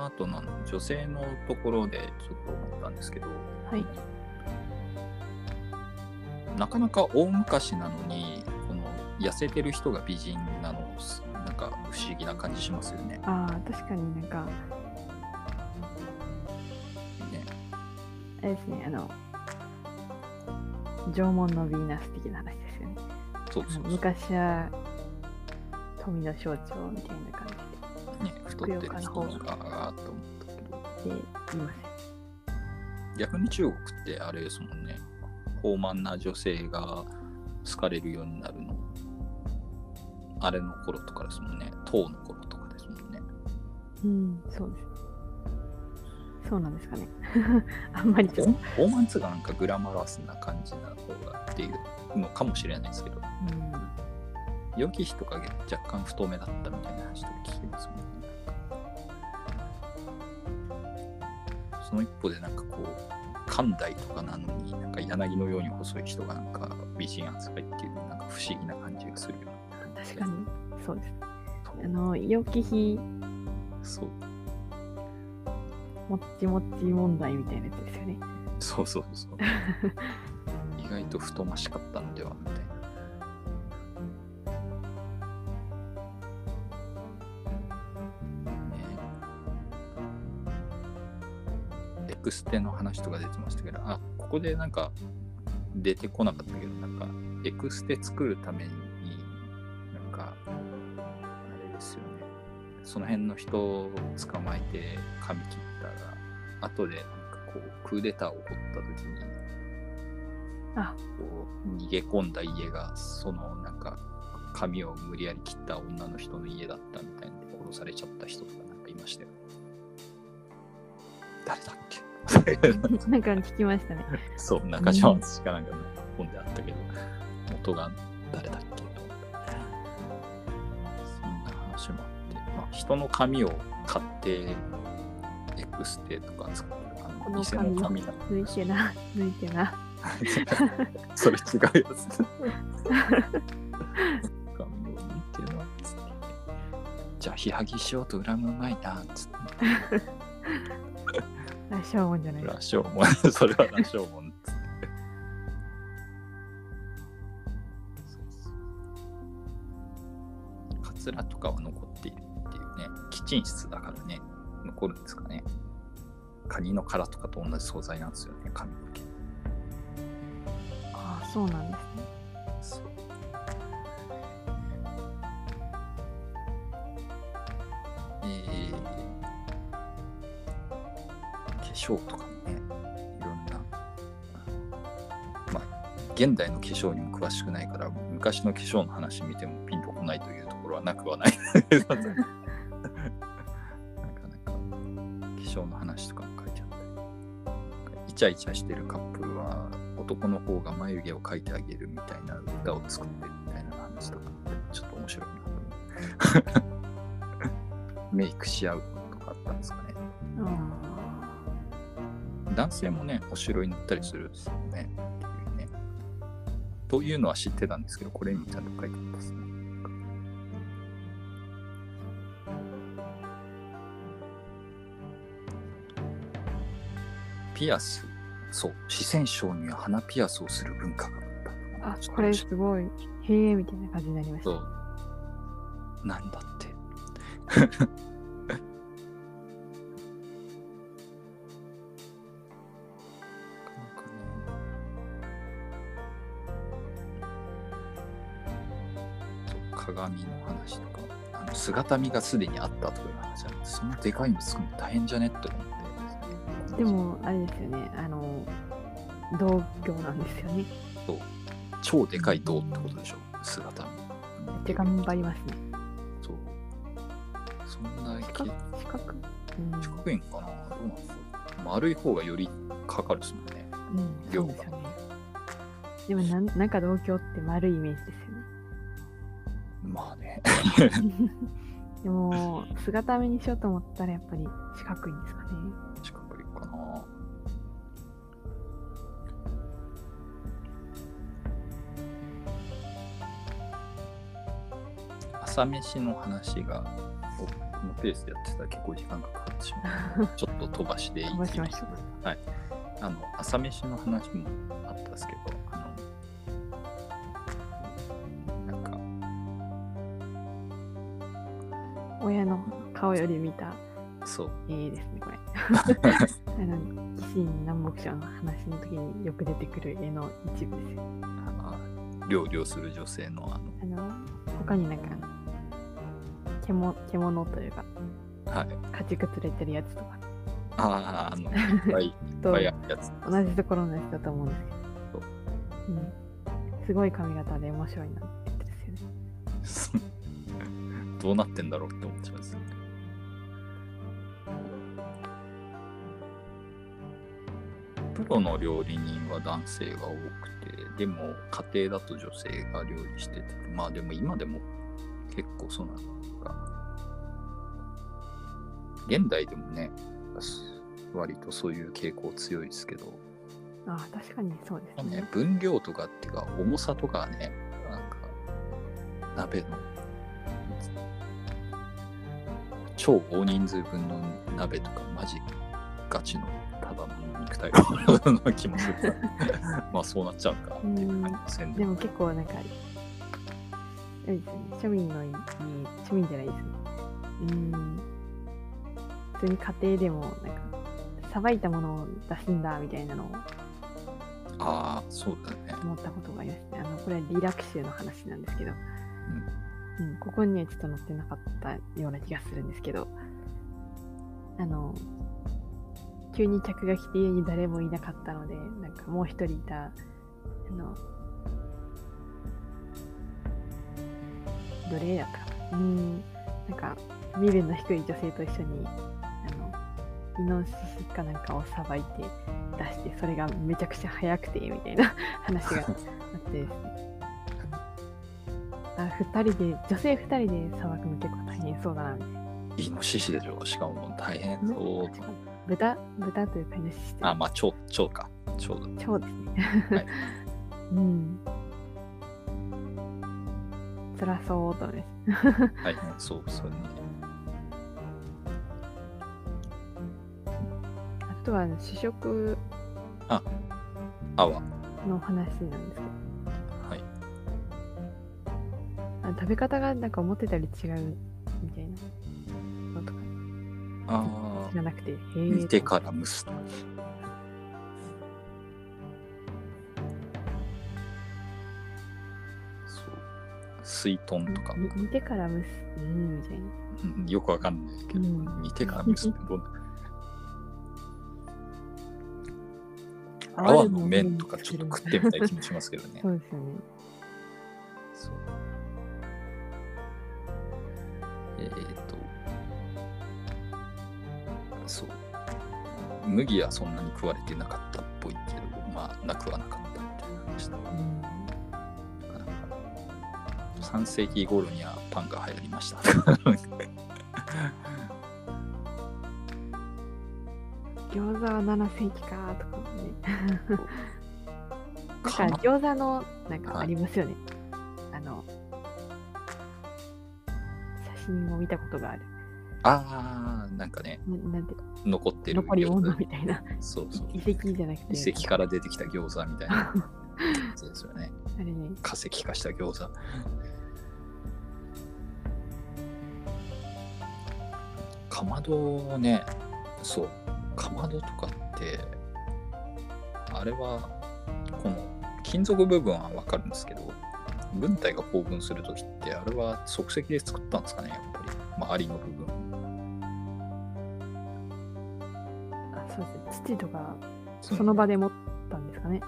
の後の女性のところでちょっと思ったんですけどはい。なかなか大昔なのにこの痩せてる人が美人なのすなんか不思議な感じしますよね。ああ、確かになんか、ねあれですね、あの、縄文のヴィーナス的な話ですよね。そうそう。昔は富の象徴みたいな感ね、太ってる人がと思ったけどじで、で、言いますよ。逆に中国ってあれですもんね豊満な女性が好かれるようになるのあれの頃とかですもんね唐の頃とかですもんねうん、そうです。そうなんですかね。あんまりちょっと。フォーマン2がなんかグラマラスな感じな方がっていうのかもしれないですけど、うん良き人が若干太めだったみたいな話とか聞きますもんね。その一方でなんかこう、寛大とかなのに、なんか柳のように細い人がなんか美人扱いっていう、なんか不思議な感じがするような。確かに、そうです。あの、良き日、そうもっちもっち問題みたいなやつですよね。そうそうそう。意外と太ましかったのではみたいな。クステの話とか出てましたけど、あ、ここでなんか出てこなかったけど、なんかエクステ作るために、なんか、あれですよね。その辺の人を捕まえて髪切ったら、後でなんかこうクーデターを起こった時に、あ、こう逃げ込んだ家がそのなんか髪を無理やり切った女の人の家だったみたいなで殺されちゃった人とかなんかいましたよ。誰だっけ？なんか聞きましたね。そう、中島敦かなんかの本であったけど、元が誰だっけ？そんな話もあって、まあ、人の髪を買ってエクステとか作るあこの偽の髪だ抜いてな、抜いてな。それ違うやつ。髪を抜いてるなっつって。じゃあ、日はぎしようと恨むうまいなっつって。あ、しょうもんじゃない？羅生門、それは羅生門カツラとかは残っているっていうね、キチン室だからね、残るんですかね。カニの殻とかと同じ素材なんですよね、髪の毛。ああ、そうなんですね。粧とかもね、いろんな、まあ、現代の化粧にも詳しくないから、昔の化粧の話見てもピンとこないというところはなくはない。なかなか化粧の話とかも書いてあったり、イチャイチャしてるカップルは男の方が眉毛を描いてあげるみたいな歌を作ってるみたいな話とかちょっと面白いな メイクし合う。男性もねお城に行ったりするんですよね。っていうね。というのは知ってたんですけどこれにもちゃんと書いてあったですね。ピアス。そう。四川省には鼻ピアスをする文化があった。あ、これすごい、へえみたいな感じになりました。そう。なんだって。あの姿見がすでにあったとかいう話なんですそんなでかいの作るの大変じゃねって思って。でも、あれですよね、あの、同居なんですよね。超でかい銅ってことでしょ姿見。めっちゃ頑張りますね。そう。そんな四角四角？うん四角いんかな？どうなんですか？丸い方がよりかかるっすもんね。うん、量がそうですよね。でもなん、なんか同居って丸いイメージですよね。まあね。でも、姿見にしようと思ったらやっぱり四角いんですかね。四角いかな。朝飯の話が、おこのペースでやってたら結構時間がかかってしまう。ちょっと飛ばしていい飛ばしましょう。あの、朝飯の話もあったんですけど、親の顔より見たそう、絵ですね、これ。あの、紀信南北朝の話の時によく出てくる絵の一部ですよ。あ料理をする女性のああの、他になんか、獣獣というか、の、はい。家畜連れてるやつとかああ、あの、いっぱいいっとぱいやつ。同じところのやつだと思うんですけど、うん、すごい髪型で面白いなって言ってですよね。どうなってんだろうって思っちゃうんです。プロの料理人は男性が多くて、でも家庭だと女性が料理してて、まあでも今でも結構そうなのか。現代でもね、割とそういう傾向強いですけど、ああ、確かにそうですね。ね、分量とかっていうか重さとかね、なんか鍋の超大人数分の鍋とかマジガチのただの肉体の気もするから。まあそうなっちゃうかっていう感じでも結構なんか、あれですね、庶民の家、庶民じゃないですね。うーん。普通に家庭でも、なんか、さばいたものを出すんだみたいなのをああそうだね。思ったことがありますね。あの、これはリラクシュの話なんですけど、うん、うんここにはちょっと載ってなかったような気がするんですけど、あの、急に客が来て家に誰もいなかったので、なんかもう一人いた、あの、奴隷だったかな。うん、なんか、身分の低い女性と一緒に、あの、イノシシかなんかをさばいて出して、それがめちゃくちゃ早くて、みたいな話があってですね。あ、二人で、女性二人でさばくの結構大変そうだな、みたいな。イノシシでしょ。しかも大変そう。豚？豚というかイノシシあまあ蝶蝶か。蝶だ。蝶ですね。はい。うん。辛そうとね。大 変そうそうね。あとは試食あわの話なんですけど、あ食べ方がなんか思ってたより違うみたいな。のとか。あ知らなくて、へあえ。煮てから蒸すと。そう。水豚とか、に煮てから蒸す。うん、みたいな。うんよくわかんないけど、うん。煮てから蒸すってどんな 泡泡の麺とかちょっと食ってみたい気もしますけどね。そうですよね。そうえっ、とそう麦はそんなに食われてなかったっぽいけどまあなくはなかったみたいな話だうん。なかなか3世紀頃にはパンが流行りました 餃子は7世紀かとかね。なんか餃子のなんかはいありますよね。あの、写真を見たことがある。あーなんかねななんて残ってる残り物餃みたいな。子そうそう遺跡じゃなくて。遺跡から出てきた餃子みたいなやつですよね あれね。化石化した餃子かまどねそうかまどとかってあれはこの金属部分はわかるんですけど軍隊が行軍するときってあれは即席で作ったんですかねやっぱり周りの部分あ、そうですね。土とか、そその場で持ったんですかね。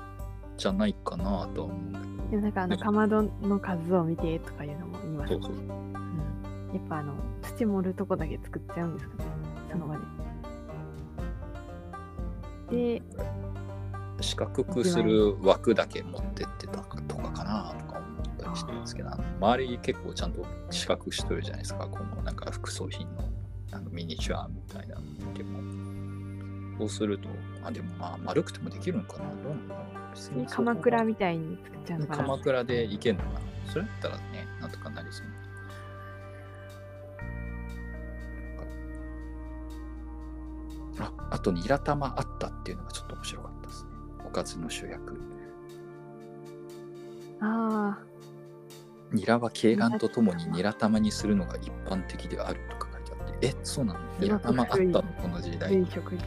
じゃないかなとは思うんだけどでもなんかあの、ねかまどの数を見てとかいうのも言いますそうそううん。やっぱあの、土盛るとこだけ作っちゃうんですかね。その場で。で、四角くする枠だけ持ってってたとかかなとかしてるんですけど、周り結構ちゃんと四角くしとるじゃないですか、このなんか副葬品のあのミニチュアみたいなのでも。そうすると、あ、でもまあ丸くてもできるのかなどうなんだろう別に鎌倉みたいに作っちゃうのかな。鎌倉でいけんのかなそれだったらね、なんとかなりそう。あ、あとニラ玉あったっていうのがちょっと面白かったですね。おかずの主役。あニラは鶏卵とともにニラ玉にするのが一般的であるとか書いてあって、え、そうなの？ニラ玉あったの？この時あ、代い。い食事。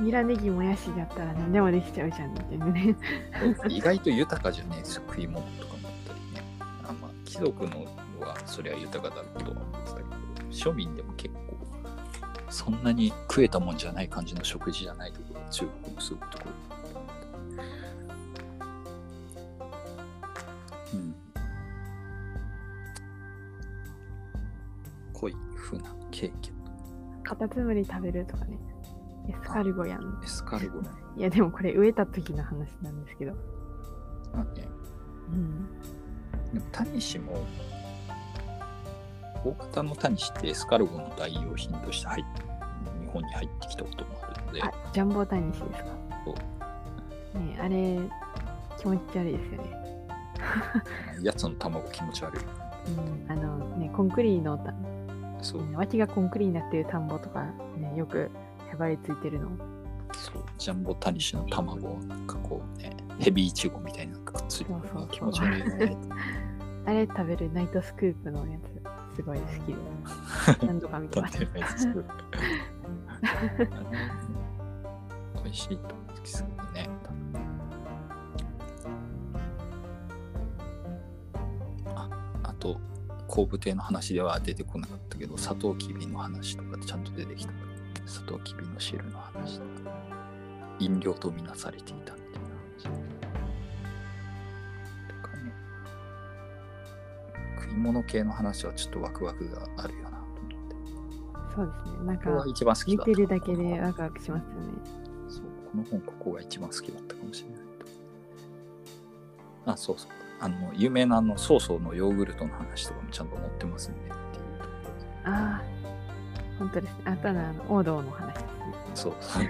ニラネギもやしだったら何でもできちゃうじゃんみたいなね。意外と豊かじゃねえ食い物とか思ったりね。あまあ、貴族のはそりゃ豊かだろうとは思ってたけど、庶民でも結構、そんなに食えたもんじゃない感じの食事じゃないところが中国のすごいところうん。濃い風なケーキ。カタツムリ食べるとかね。エスカルゴやん。エスカルゴね。いや、でもこれ植えた時の話なんですけど。まあね。うん。でもタニシも、大型のタニシってエスカルゴの代用品として入っ日本に入ってきたこともあるので、あ、ジャンボタニシですか？そうねあれ、気持ち悪いですよね。やつの卵気持ち悪い。うん。あのね、コンクリのた、そう、脇がコンクリになってる田んぼとかね、よくへばりついてるの。そう、ジャンボタニシの卵をなんかこうね、ヘビイチゴみたいなのがくっついてそうそうそう気持ち悪いね。あれ食べるナイトスクープのやつ、すごい好きで。何度か見てます 美味しいと思うんですけどね。と、後部亭の話では出てこなかったけど、サトウキビの話とかでちゃんと出てきた。サトウキビの汁の話とか、飲料とみなされていたみたいな話。とかね。食い物系の話はちょっとワクワクがあるよなと思って。そうですね。なんかここが、一番好き見てるだけでワクワクしますよね。そう、この本、ここが一番好きだったかもしれないと。あ、そうそう。あの、有名なあの、ソーソーのヨーグルトの話とかもちゃんと載ってますんでっていうとああ、本当ですね。あとはあの王道の話ですね。そうそう。っ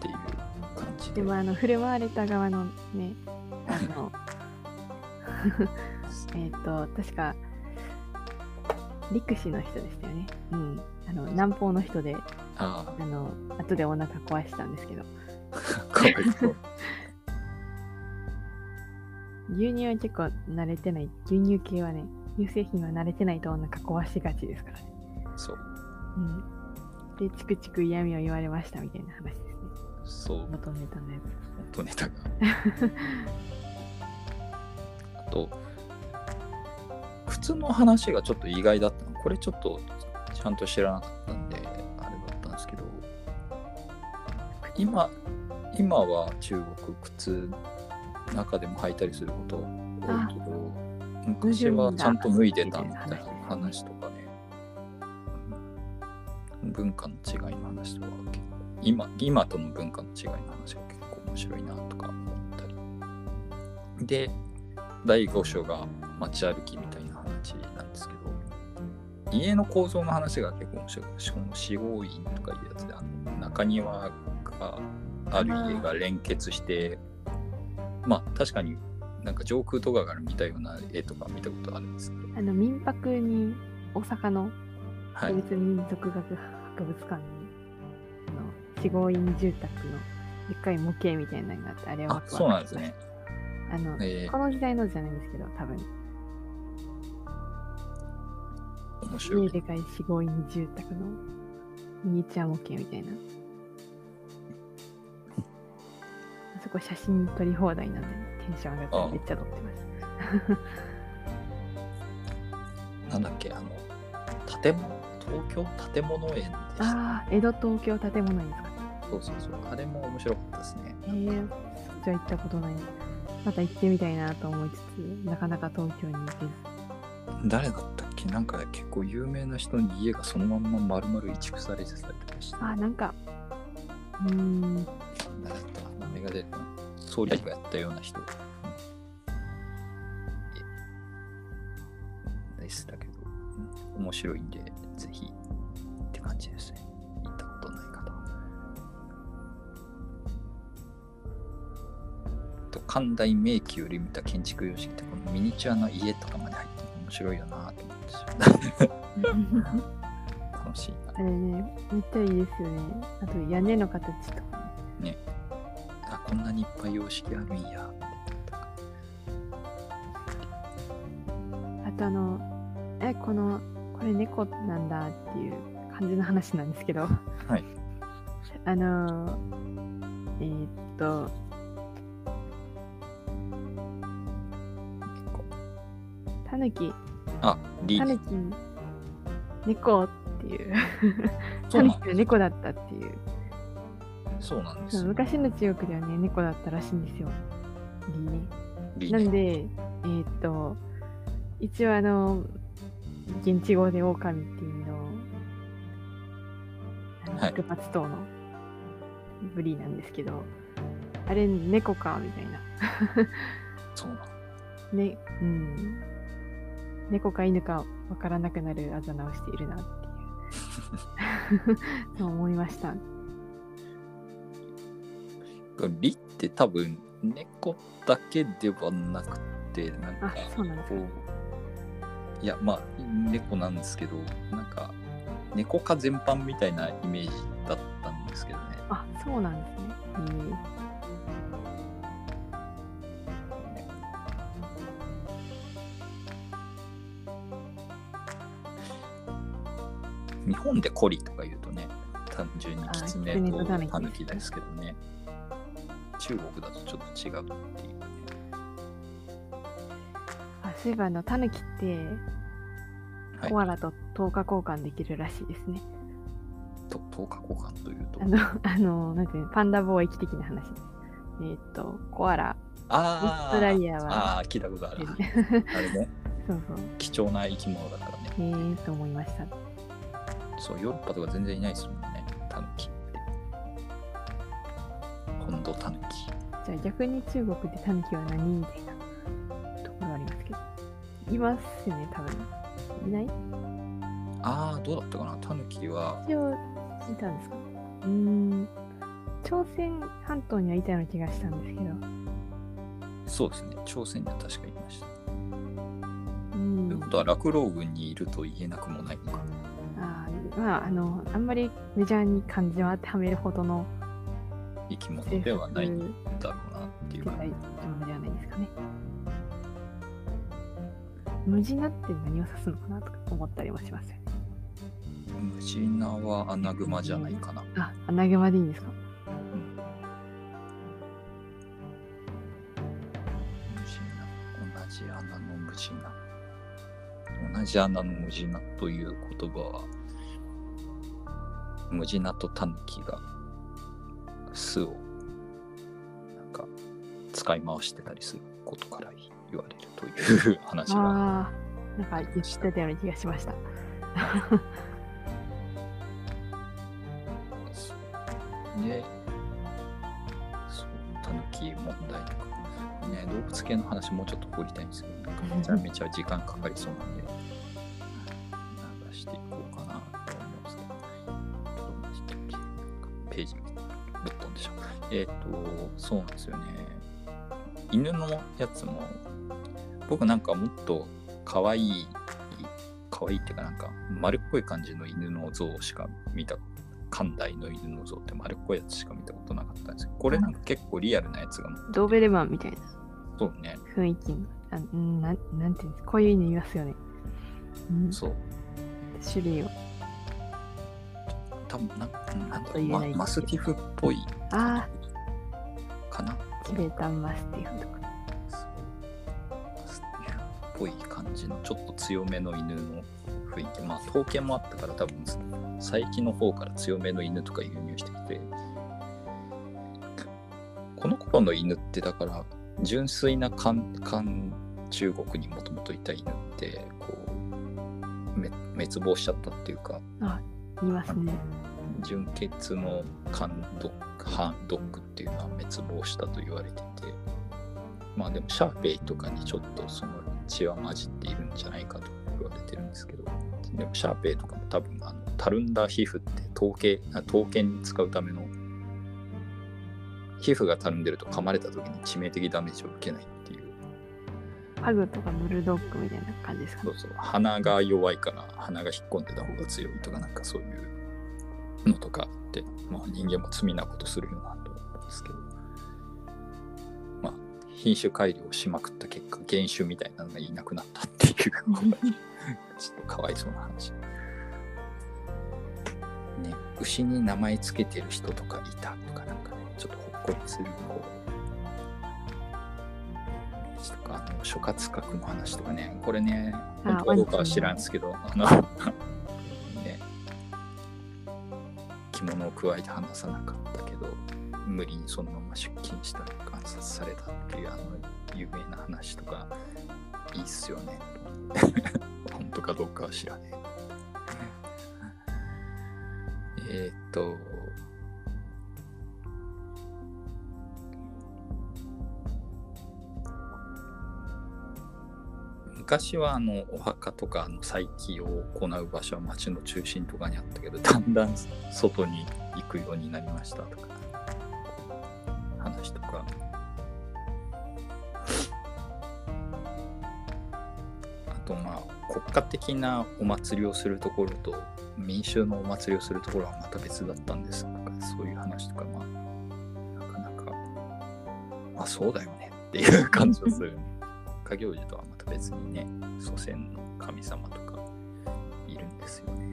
ていう感じで。でもあの振る舞われた側のね、あの、えっと、確か、陸士の人でしたよね。うん。あの、南方の人で、ああの、後でお腹壊したんですけど。牛乳は結構慣れてない、牛乳系はね、乳製品は慣れてないとお腹壊しがちですからね。そう。うん。で、チクチク嫌味を言われましたみたいな話ですね。そう。元ネタのやつ。元ネタが。あと、靴の話がちょっと意外だったの。これちょっとちゃんと知らなかったんで、今、今は中国靴中でも履いたりすること多いけど、昔はちゃんと脱いでたみたいな話とかね、文化の違いの話とか結構今今との文化の違いの話が結構面白いなとか思ったり。で第5章が街歩きみたいな話なんですけど家の構造の話が結構面白い。しかも四合院とかいうやつであの中庭がある家が連結してまあ確かになんか上空とかから見たような絵とか見たことあるんですけど、あの、民泊に、大阪のはい国、立民族学博物館に、あの、四合院住宅のでっかい模型みたいなのがあって、あれはそうなんですね。あの、えーこの時代のじゃないんですけど、多分、面白い。家でかい四合院住宅のミニチュア模型みたいな。あそこ写真撮り放題なんで、テンション上がってめっちゃ撮ってます。なんだっけ、あの、建物、東京建物園でした。ああ、江戸東京建物ですか。そうそうそう。あれも面白かったですね。えー、そっちは行ったことない。また行ってみたいなと思いつつ、なかなか東京に行けず。誰だったっけ？なんか結構有名な人に家がそのまんま丸々移築されてたりとかして。あ、なんか、うーん、誰だった？名前が出てこない。総理がやったような人。うんえでしたけど、うん面白いんで、ぜひって感じですね。行ったことない方は。と神代名器より見た建築様式ってこのミニチュアの家とかまで入って面白いよなと思って 楽しいなあれね、めっちゃいいですよね。あと屋根の形とかね。あこんなにいっぱい様式あるんや。あとあの、え、この、これ猫なんだっていう感じの話なんですけど、はい。あの、えーっと、タヌキ、あリータヌキ、猫っていう、タヌキが猫だったっていう。そうなんです昔の中国ではね、猫だったらしいんですよ。リーね。なんで、えーっと、一応あの、現地語で狼っていうの、あのはい白髪頭のブリなんですけど、あれ猫かみたいな。そうなの。ね、うん。猫か犬かわからなくなるあざなをしているなっていう。そう思いました。リって多分猫だけではなくて、なんかこか。う、いや、まあ、猫なんですけど、なんか、猫科全般みたいなイメージだったんですけどね。あ、そうなんですね。へ日本でコリとか言うとね、単純にあキツネ狐とタヌキですけどね。中国だとちょっと違うっていうね。あ、そういえばあの、タヌキって、はいコアラと10日交換できるらしいですね。と10日交換というと？あ。の、あの、なんていうのパンダ貿易的な話です。えーっと、コアラ、あオーストラリアはああー、聞いたことある。あれね、そうそう。貴重な生き物だからね。へえーと思いました。そう、ヨーロッパとか全然いないですじゃあ逆に中国でタヌキは何みたいなところありますけど。いますよね、多分。いない？ああ、どうだったかな、タヌキは、一応、いたんですか？うーん。朝鮮半島にはいたような気がしたんですけど。そうですね、朝鮮には確かいました。うんということは、落老軍にいると言えなくもないのか。あーまあ、あの、あんまりメジャーに漢字を当てはめるほどの生き物制ではないん服だろうなっていう世。界ものではないですかね。ムジナって何を指すのかなとか思ったりもしますよね。ムジナはアナグマじゃないかな。あ、穴熊でいいんですか？じ穴のムジナ。同じ穴のムジナという言葉は、ムジナとタヌキが巣をなんか使い回してたりすることから言われるという話が。ああ、なんか言ってたような気がしました。そうで、そう、タヌキ問題とか。ね、動物系の話もうちょっと掘りたいんですけど、なんかめちゃめちゃ時間かかりそうなんで、流していこうかなと思うんですけど、どうでしたっけ？なんかページぶっ飛んでしょ。えっ、と、そうなんですよね。犬のやつも、僕なんかもっと可愛い、可愛いっていうかなんか丸っこい感じの犬の像しか見た寛大の犬の像って丸っこいやつしか見たことなかったんですけど、これなんか結構リアルなやつがドーベルマンみたいなそうね。雰囲気の。あうんなんなんていうんですかこういう犬いますよね。うん、そう。種類を。多分なんなんだろう、言えまないですけどマスティフっぽいあかな。あ、チベタンマスティフとか。マスティフっぽい感じのちょっと強めの犬の雰囲気。まあ統計もあったから多分最近の方から強めの犬とか輸入してきて、この頃の犬ってだから純粋な漢漢中国にもともといた犬ってこうめ滅亡しちゃったっていうかいますね。純血のハンドッグっていうのは滅亡したと言われててまあでもシャーペイとかにちょっとその血は混じっているんじゃないかと言われてるんですけどでもシャーペイとかも多分あのたるんだ皮膚って統計統計に使うための皮膚がたるんでると噛まれた時に致命的ダメージを受けないパグとかブルドッグみたいな感じですか？ねそう。そう。鼻が弱いから鼻が引っ込んでた方が強いとかなんかそういうのとかって、まあ、人間も罪なことするよなと思うんですけど。まあ品種改良しまくった結果原種みたいなのがいなくなったっていう。ちょっとかわいそうな話。ね牛に名前つけてる人とかいたとかなんかねちょっとほっこりするこう諸葛閣の話とかねこれねあ本当かどうかは知らんすけどあの ね着物を加えて話さなかったけど無理にそのまま出勤したら暗殺されたっていうあの有名な話とかいいっすよね。本当かどうかは知らねえ。えーっと、昔はあのお墓とかの祭祀を行う場所は町の中心とかにあったけど だんだん外に行くようになりましたとか話とかあとまあ国家的なお祭りをするところと民衆のお祭りをするところはまた別だったんですとかそういう話とかまあなかなかまあそうだよねっていう感じがする、ね。家行事とはまた別にね祖先の神様とかいるんですよね。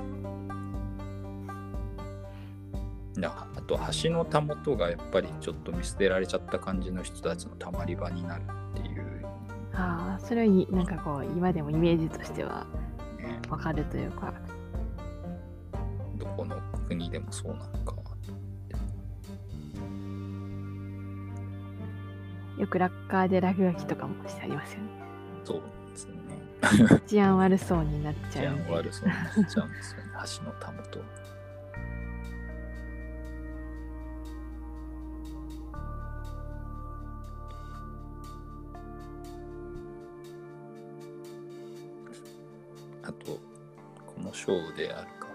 だあと橋のたもとがやっぱりちょっと見捨てられちゃった感じの人たちのたまり場になるっていう、ああ、それはいなんかこう、今でもイメージとしてはね、わかるというか、どこの国でもそうなのかよくラッカーで落書きとかもしてありますよね。そうですね。治安悪そうになっち治ゃうんで。安悪そうになっちゃうんですよね橋のたもと。あと、この章であるか。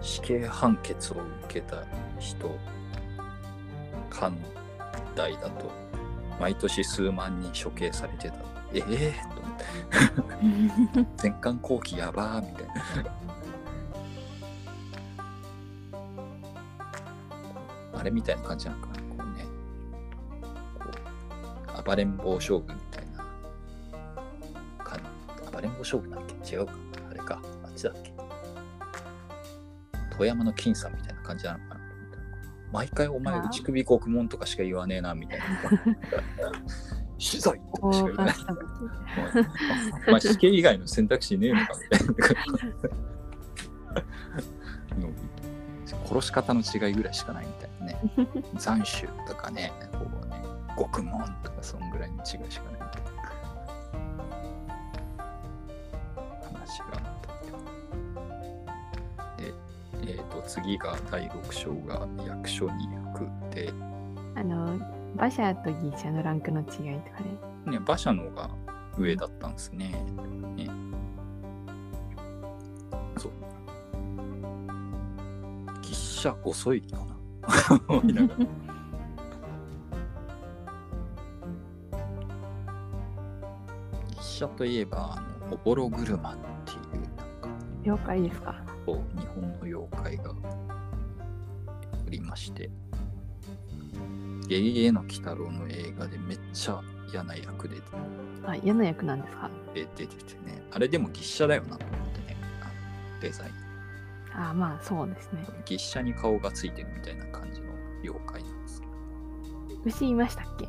死刑判決を受けた人、関代だと、毎年数万人処刑されてた。ええーと思って。全館後期やばーみたいな。あれみたいな感じなのかな。こうね。こう暴れん坊将軍みたいな。か暴れん坊将軍だっけ？違うか。あれか。あっちだっけ？富山の金さんみたいな感じなのかな毎回お前内首国門とかしか言わねえなみたいな。死罪とかしか言わない。お前死刑以外の選択肢ねえのかみたいなの殺し方の違いぐらいしかないみたいなね斬首とかねこうね獄門とかそんぐらいの違いしかないみたいな話がえっ、と次が第6章が役所に行くであの、馬車とギリシャのランクの違いとかね。ね馬車の方が上だったんですね。ねそう。ギッシャ遅いかな。思いながらギッシャといえば、あの、おぼろ車っていう、なんか、了解ですかこう日本の妖怪がおりまして、ゲゲゲの鬼太郎の映画でめっちゃ嫌な役であ、嫌な役なんですか？出ててね、あれでもギッシャだよなと思ってね、あのデザイン。あまあそうですね。ギッシャに顔がついてるみたいな感じの妖怪なんですけど。牛いましたっけ？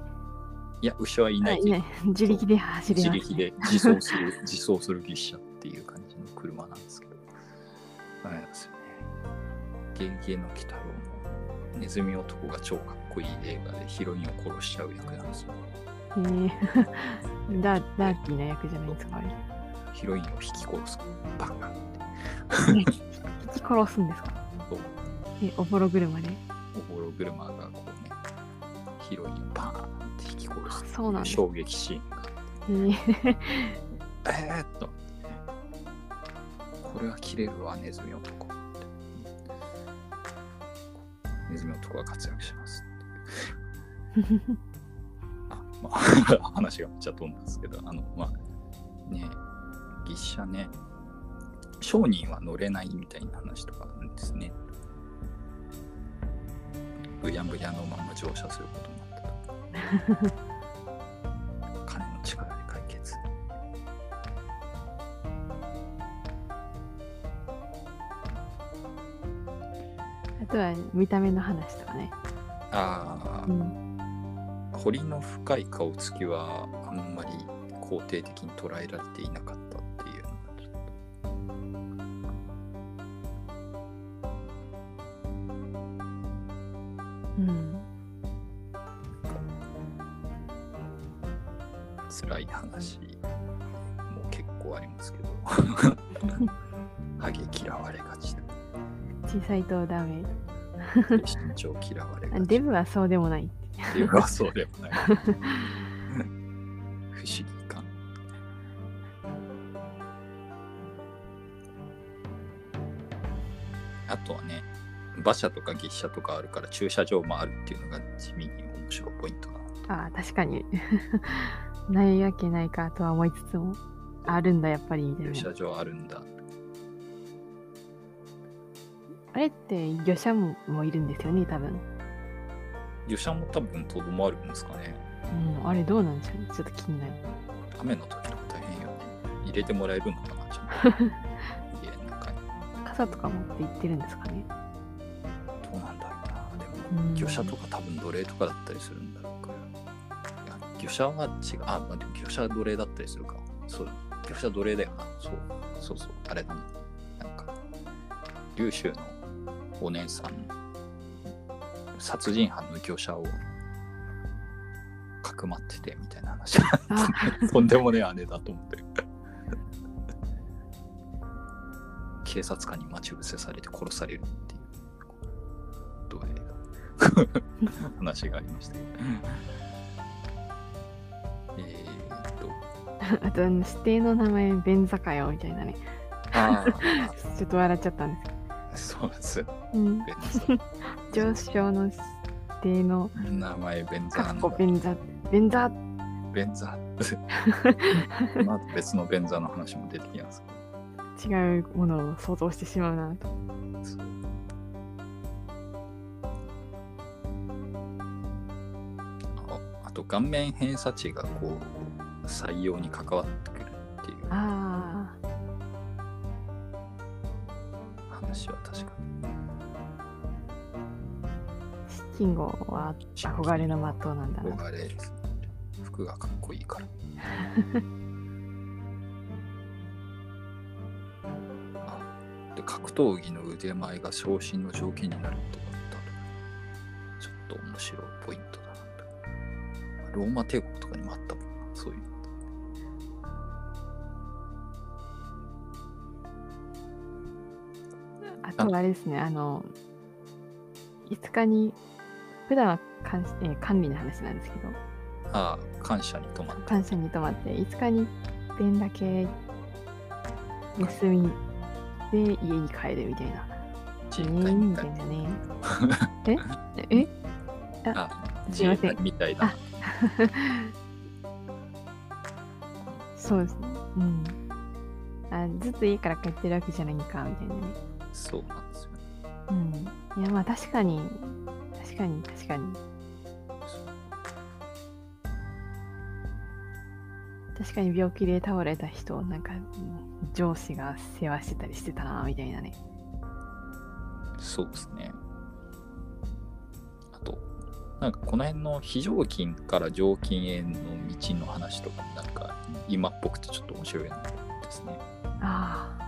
いや、牛はいないけど。自力で走ります、自力で自走する、自走するギッシャっていう感じの車なんですけど。あれなんですよね。ゲゲゲの鬼太郎のネズミ男が超かっこいい映画でヒロインを殺しちゃう役なんですよ。へ ーダダーティーな役じゃないですか？あれヒロインを引き殺す。バカ。引き殺すんですか？え、おぼろ車で？おぼろ車がこうね、ヒロインをパーンって引き殺す。そうなん。衝撃シーンがえーえー、っと、これは切れるわ、ネズミ男。ネズミ男が活躍します。あ、まあ、話がめっちゃ飛んだんですけど、あの、まあ、ね、ギッシャね、商人は乗れないみたいな話とかあるんですね。ブヤンブヤのまま乗車することになったと。金の力あとは見た目の話とかね。ああ、うん。彫りの深い顔つきはあんまり肯定的に捉えられていなかったっていうのがちょっうん。辛い話も結構ありますけど、ハゲ嫌われがちだ。小さいとダメ。身長嫌われ。デブはそうでもない。デブはそうでもない。不思議感。あとはね、馬車とか月車とかあるから駐車場もあるっていうのが地味に面白いポイントだなと。ああ、確かに。ないわけないかとは思いつつも、あるんだ、やっぱり、みたいな駐。車場あるんだ。あれって魚車ももいるんですよね、多分。魚車も多分とどまるんですかね。うん、あれどうなんでしょうね？ちょっと気になる。雨の時とか大変よね。入れてもらえるのかな、ちゃんと。家の中に。傘とか持って行ってるんですかね？どうなんだろうな。でも、うん魚車とか多分奴隷とかだったりするんだろうから。魚車は違う。あ、まあ、でも魚車奴隷だったりするか。そう。魚車奴隷だよな。そう。そうそう。あれだな。なんか、琉州のお姉さん、殺人犯の魚車をかくまっててみたいな話。あ とんでもねえ姉だと思って。警察官に待ち伏せされて殺されるっていう、奴隷が話がありましたけど。えーっと、あと、あの指定の名前、便座かよ、みたいなね。あ ちょっと笑っちゃったんですあ、そうです。うん。上昇の指定の、名前、ベンザーのこ便座、便座、ベンザー。この後別のベンザーの話も出てきます。違うものを想像してしまうなああと顔面偏差値がこう採用に関わってくるっていう。あ話は確かあ、金吾は憧れの的なんだにな。憧れ。服がかっこいいから。あで格闘技の腕前が昇進の条件になるとかだとちょっと面白いポイントだなとローマ帝国とかにもあったもんなそういうのあとはあれですね、あの、5日に、普段は管,、えー管理の話なんですけど、ああ感謝に泊まった感謝に泊まって、5日に1遍だけ休みで家に帰るみたいな。自え衛隊みたいみたいなね。え？え？あすいませんみたいなあ そうですね。うん。あずっと家から帰ってるわけじゃないんか、みたいなね。そうなんですよねうん。いや、まあ確かに、確かに、確かに。確かに病気で倒れた人をなんかうん上司が世話してたりしてたなみたいなね。そうですね。あと、なんかこの辺の非常勤から常勤への道の話とかもなんか今っぽくてちょっと面白いですね。あ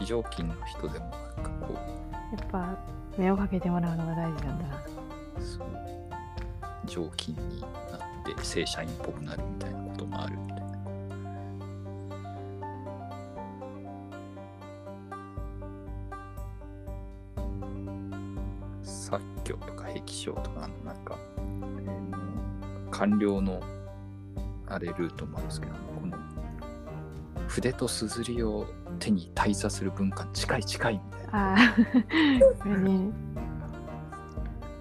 非常勤の人でもなんかこあ、やっぱ目をかけてもらうのが大事なんだな。う、そう、常勤になって正社員っぽくなるみたいなこともあるみたいな。作業とか壁書とかなんか、えー官僚のあれルートもあるんですけどこの筆とすずりを手に大差する文化に近い近いみたいな。ね、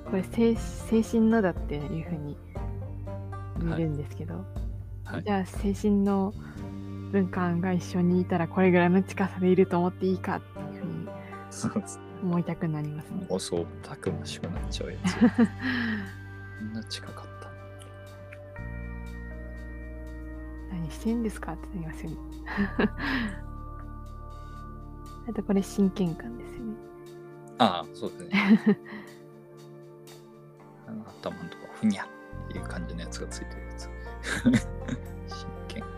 これ精精神のだっていうふうに見るんですけど、はい。じゃあ精神の文化が一緒にいたらこれぐらいの近さでいると思っていいかっていうふうに思いたくなりますね。おそうたくましくなっちゃうやつ。こんな近かっ何してんですかってなりますよね。あとこれ真剣感ですよね。ああそうですねあの頭のとこふにゃっていう感じのやつがついてるやつ 真剣感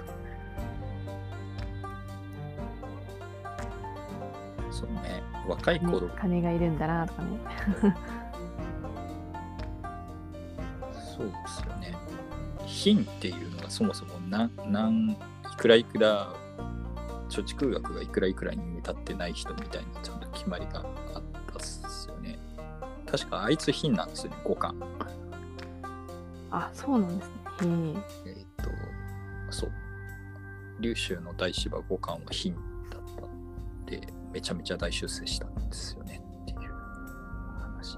そうね若いね頃金がいるんだなとかね。そうですよね。品っていうのがそもそも何何いくらいくら貯蓄額がいくらいくらに見立ってない人みたいなちゃんと決まりがあったっすよね。確かあいつ品なんですよね、五巻。あ、そうなんですね。へえ。えっ、と、そう。琉州の大芝五巻は品だったで、めちゃめちゃ大出世したんですよねっていう話。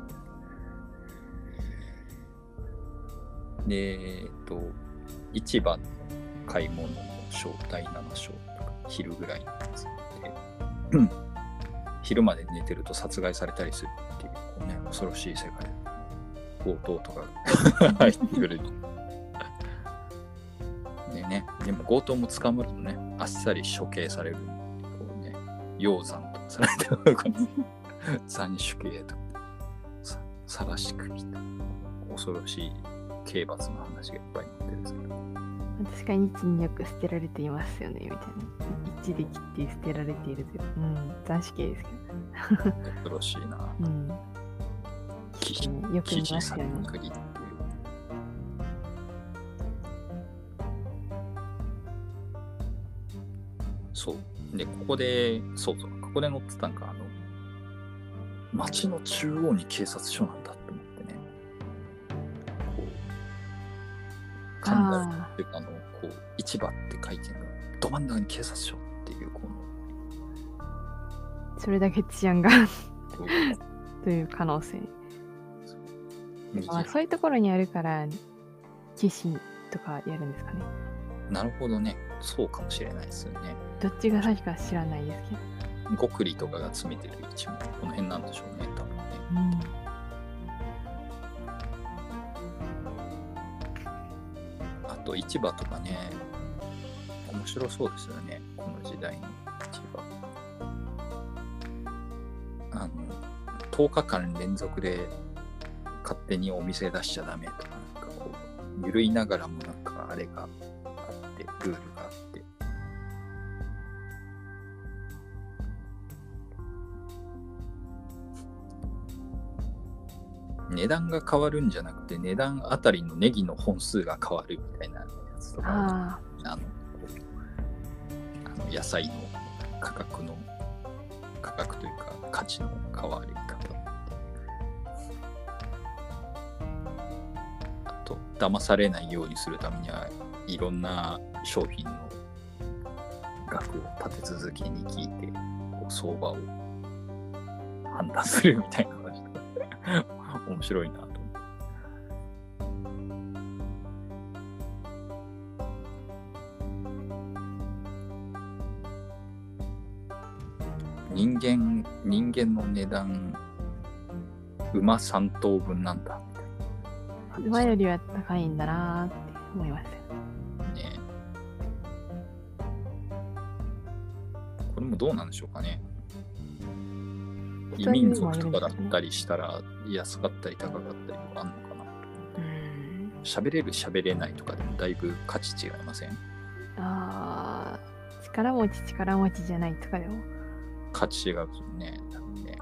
で、えっ、と、市場の買い物の章、第7章とか、昼ぐらいにですね。でうん昼まで寝てると殺害されたりするっていう、こうね、恐ろしい世界。強盗とか入ってくる。でね、でも強盗も捕まるとね、あっさり処刑される。こうね、鷹山とかされてる。この斬首刑とか、さ晒し首とか、恐ろしい刑罰の話がいっぱい載ってるんですけど。確かに1によく捨てられていますよね、みたいな。1で切って捨てられているという。うん、斬首刑ですけ恐ろしいな。ど。うん。よく見ますよね。そう。で、ここで、そうそう、ここで載ってたんか、あの、街の中央に警察署なんだって思ってね。こう、神田あっていうか、あの、こう、市場って書いてるど真ん中に警察署っていう、こあ、それだけ治安がの、という可能性。右まあ、そういうところにあるから、騎士とかやるんですかね。なるほどね。そうかもしれないですよね。どっちが先か知らないですけど。ゴクリとかが詰めてる位置もこの辺なんでしょうね、多分ね。うん。あと市場とかね、面白そうですよね、この時代の市場。あの、10日間連続で勝手にお店出しちゃダメとか、なんかこう、緩いながらもなんかあれがあって、ルールがあって。値段が変わるんじゃなくて、値段あたりのネギの本数が変わるみたいなやつとか野菜の価格の、価格というか価値の変わり方。あと、騙されないようにするためには、いろんな商品の額を立て続けに聞いて、こう相場を判断するみたいな話、面白いな間、人間の値段、馬3頭分なんだ、あ。馬よりは高いんだなーって思いますよ。ね。これもどうなんでしょうかね。異民族とかだったりしたら、安かったり高かったりはあんのかな。うん。喋れる喋れないとかでもだいぶ価値違いません？ああ、力持ち力持ちじゃないとかでも。価値違うですよね。多分ね。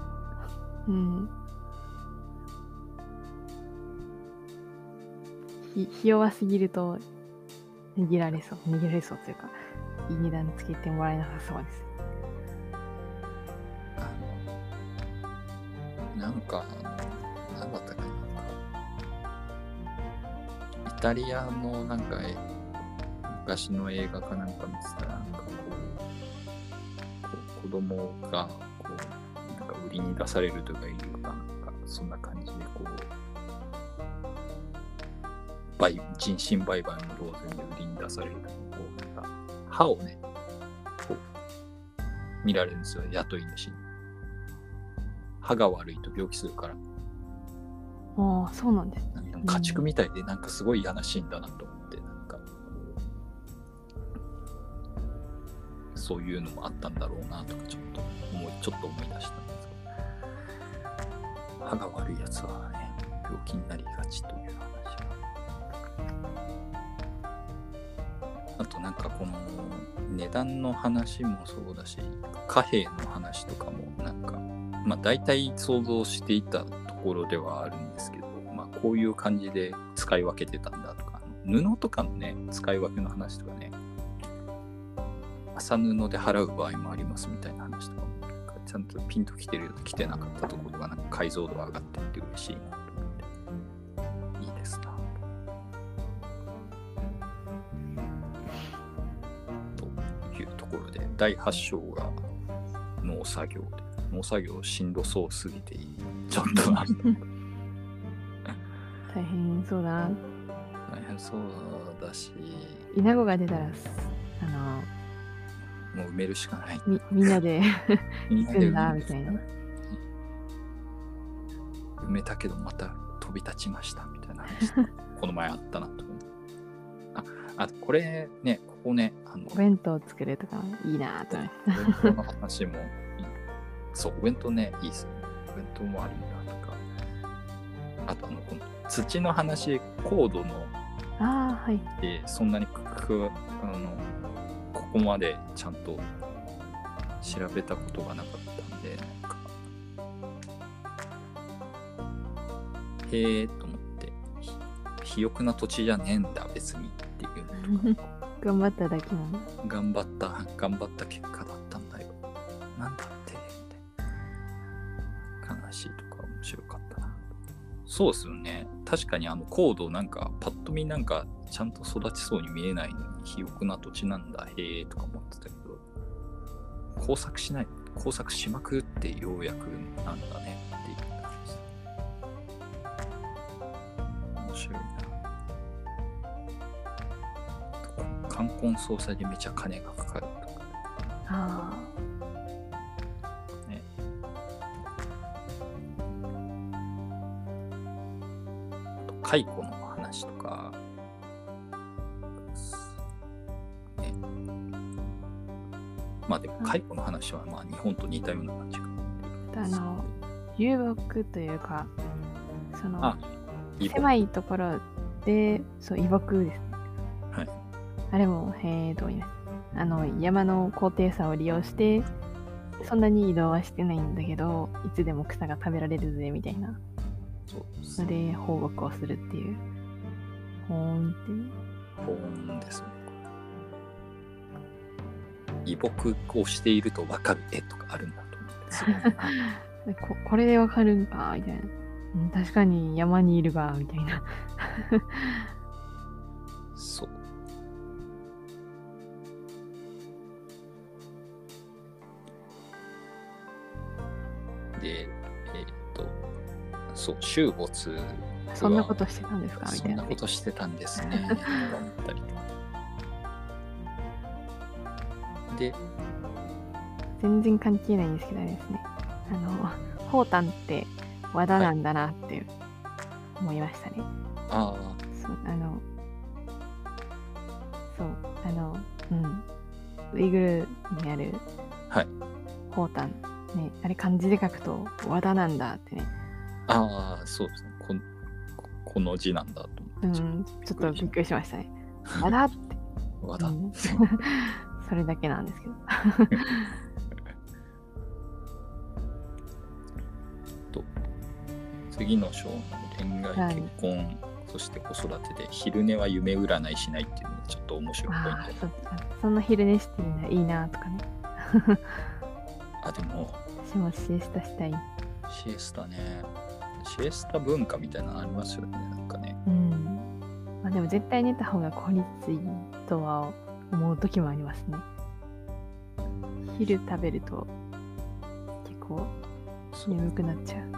うん。ひ、ひ弱すぎると、握られそう。握られそうというか、いい値段つけてもらえなさそうです。あの、なんか、なんだったかな。イタリアのなんかえ昔の映画かなんか見てたら、なんかこう、供がこう、なんか売りに出されるとかいうか、なんかそんな感じでこう、売人身売買の同然で売りに出されるとこう、なんか歯をね、こう、見られるんですよ、雇い主に。歯が悪いと病気するから、ああ、そうなんです。なんか家畜みたいでなんかすごい嫌なシーンだなとそういうのもあったんだろうなとか、ちょっと思い、ちょっと思い出したんですけど、歯が悪いやつはね、病気になりがちという話が。あとなんかこの値段の話もそうだし、貨幣の話とかもなんか、まあ大体想像していたところではあるんですけど、まあこういう感じで使い分けてたんだとか、布とかのね、使い分けの話とかね、麻布で払う場合もありますみたいな話とかも、ちゃんとピンときてるようで来てなかったところが、なんか解像度が上がってって嬉しいなと思って。いいですな。というところで、第8章が農作業で、農作業しんどそうすぎていい。ちょっとな。大変そうだな。大変そうだし、稲子が出たら、もう埋めるしかない。みみんなで みん行くんだみたいな。埋めたけどまた飛び立ちましたみたいな話 この前あったなと思う。あ、あとこれね、ここね、あの、お弁当作るとかいいなと思って。お弁当の話もいい。そう、お弁当ね、いいっすね。お弁当もありだとか。あとあの、この土の話、高度のああ、はい。でそんなにここまでちゃんと調べたことがなかったんでへえと思ってひ肥沃な土地じゃねえんだ別にっていう。のとか頑張っただけなの。頑張った頑張った結果だったんだよ。なんだってみたいな。話とか面白かったな。そうですよね。確かにあの高度なんかパッと見なんかちゃんと育ちそうに見えないのに肥沃な土地なんだへえとか思ってたけど工作しない工作しまくってようやくなんだねっていう感じです。面白いな。冠婚葬祭でめちゃ金がかかるとか。あねまあでも蚕の話はまあ日本と似たような感じかあ。あの、遊牧というか、その狭いところで、そう、移牧ですね。はい。あれも、へえ、どういます。あの、山の高低差を利用して、そんなに移動はしてないんだけど、いつでも草が食べられるぜ、みたいなそうですので、放牧をするっていう。ほーんっていう。保温ですね移牧をしていると分かる絵とかあるんだと思ってすごいなでここれでわかるんかみたいな、うん。確かに山にいるが、みたいな。そう。で、えーっと、そう、週没はそんなことしてたんですかみたいな。そんなことしてたんですね。とか思ったりとか。で、全然関係ないんですけどあれですね。あの、ホータンって和田なんだなって思いましたね。あそう、あの、そう、あの、うん。ウイグルにあるあ、はい。ホータン、ね、あれ漢字で書くと和田なんだってね。ああ、そうですねこ。ここの字なんだとう思って。ん、ちょっとびっくりしましたね。和田って。和田うんそれだけなんですけど。と次の章の恋愛、はい結婚、そして子育てで昼寝は夢占いしないっていうのがちょっと面白いポイントそんな昼寝してるのいいなとかね。あでも私もシエスタしたい。シエスタねシエスタ文化みたいなのありますよねなんかねうん。まあでも絶対寝た方が効率いいとは思う時もありますね。昼食べると結構眠くなっちゃう。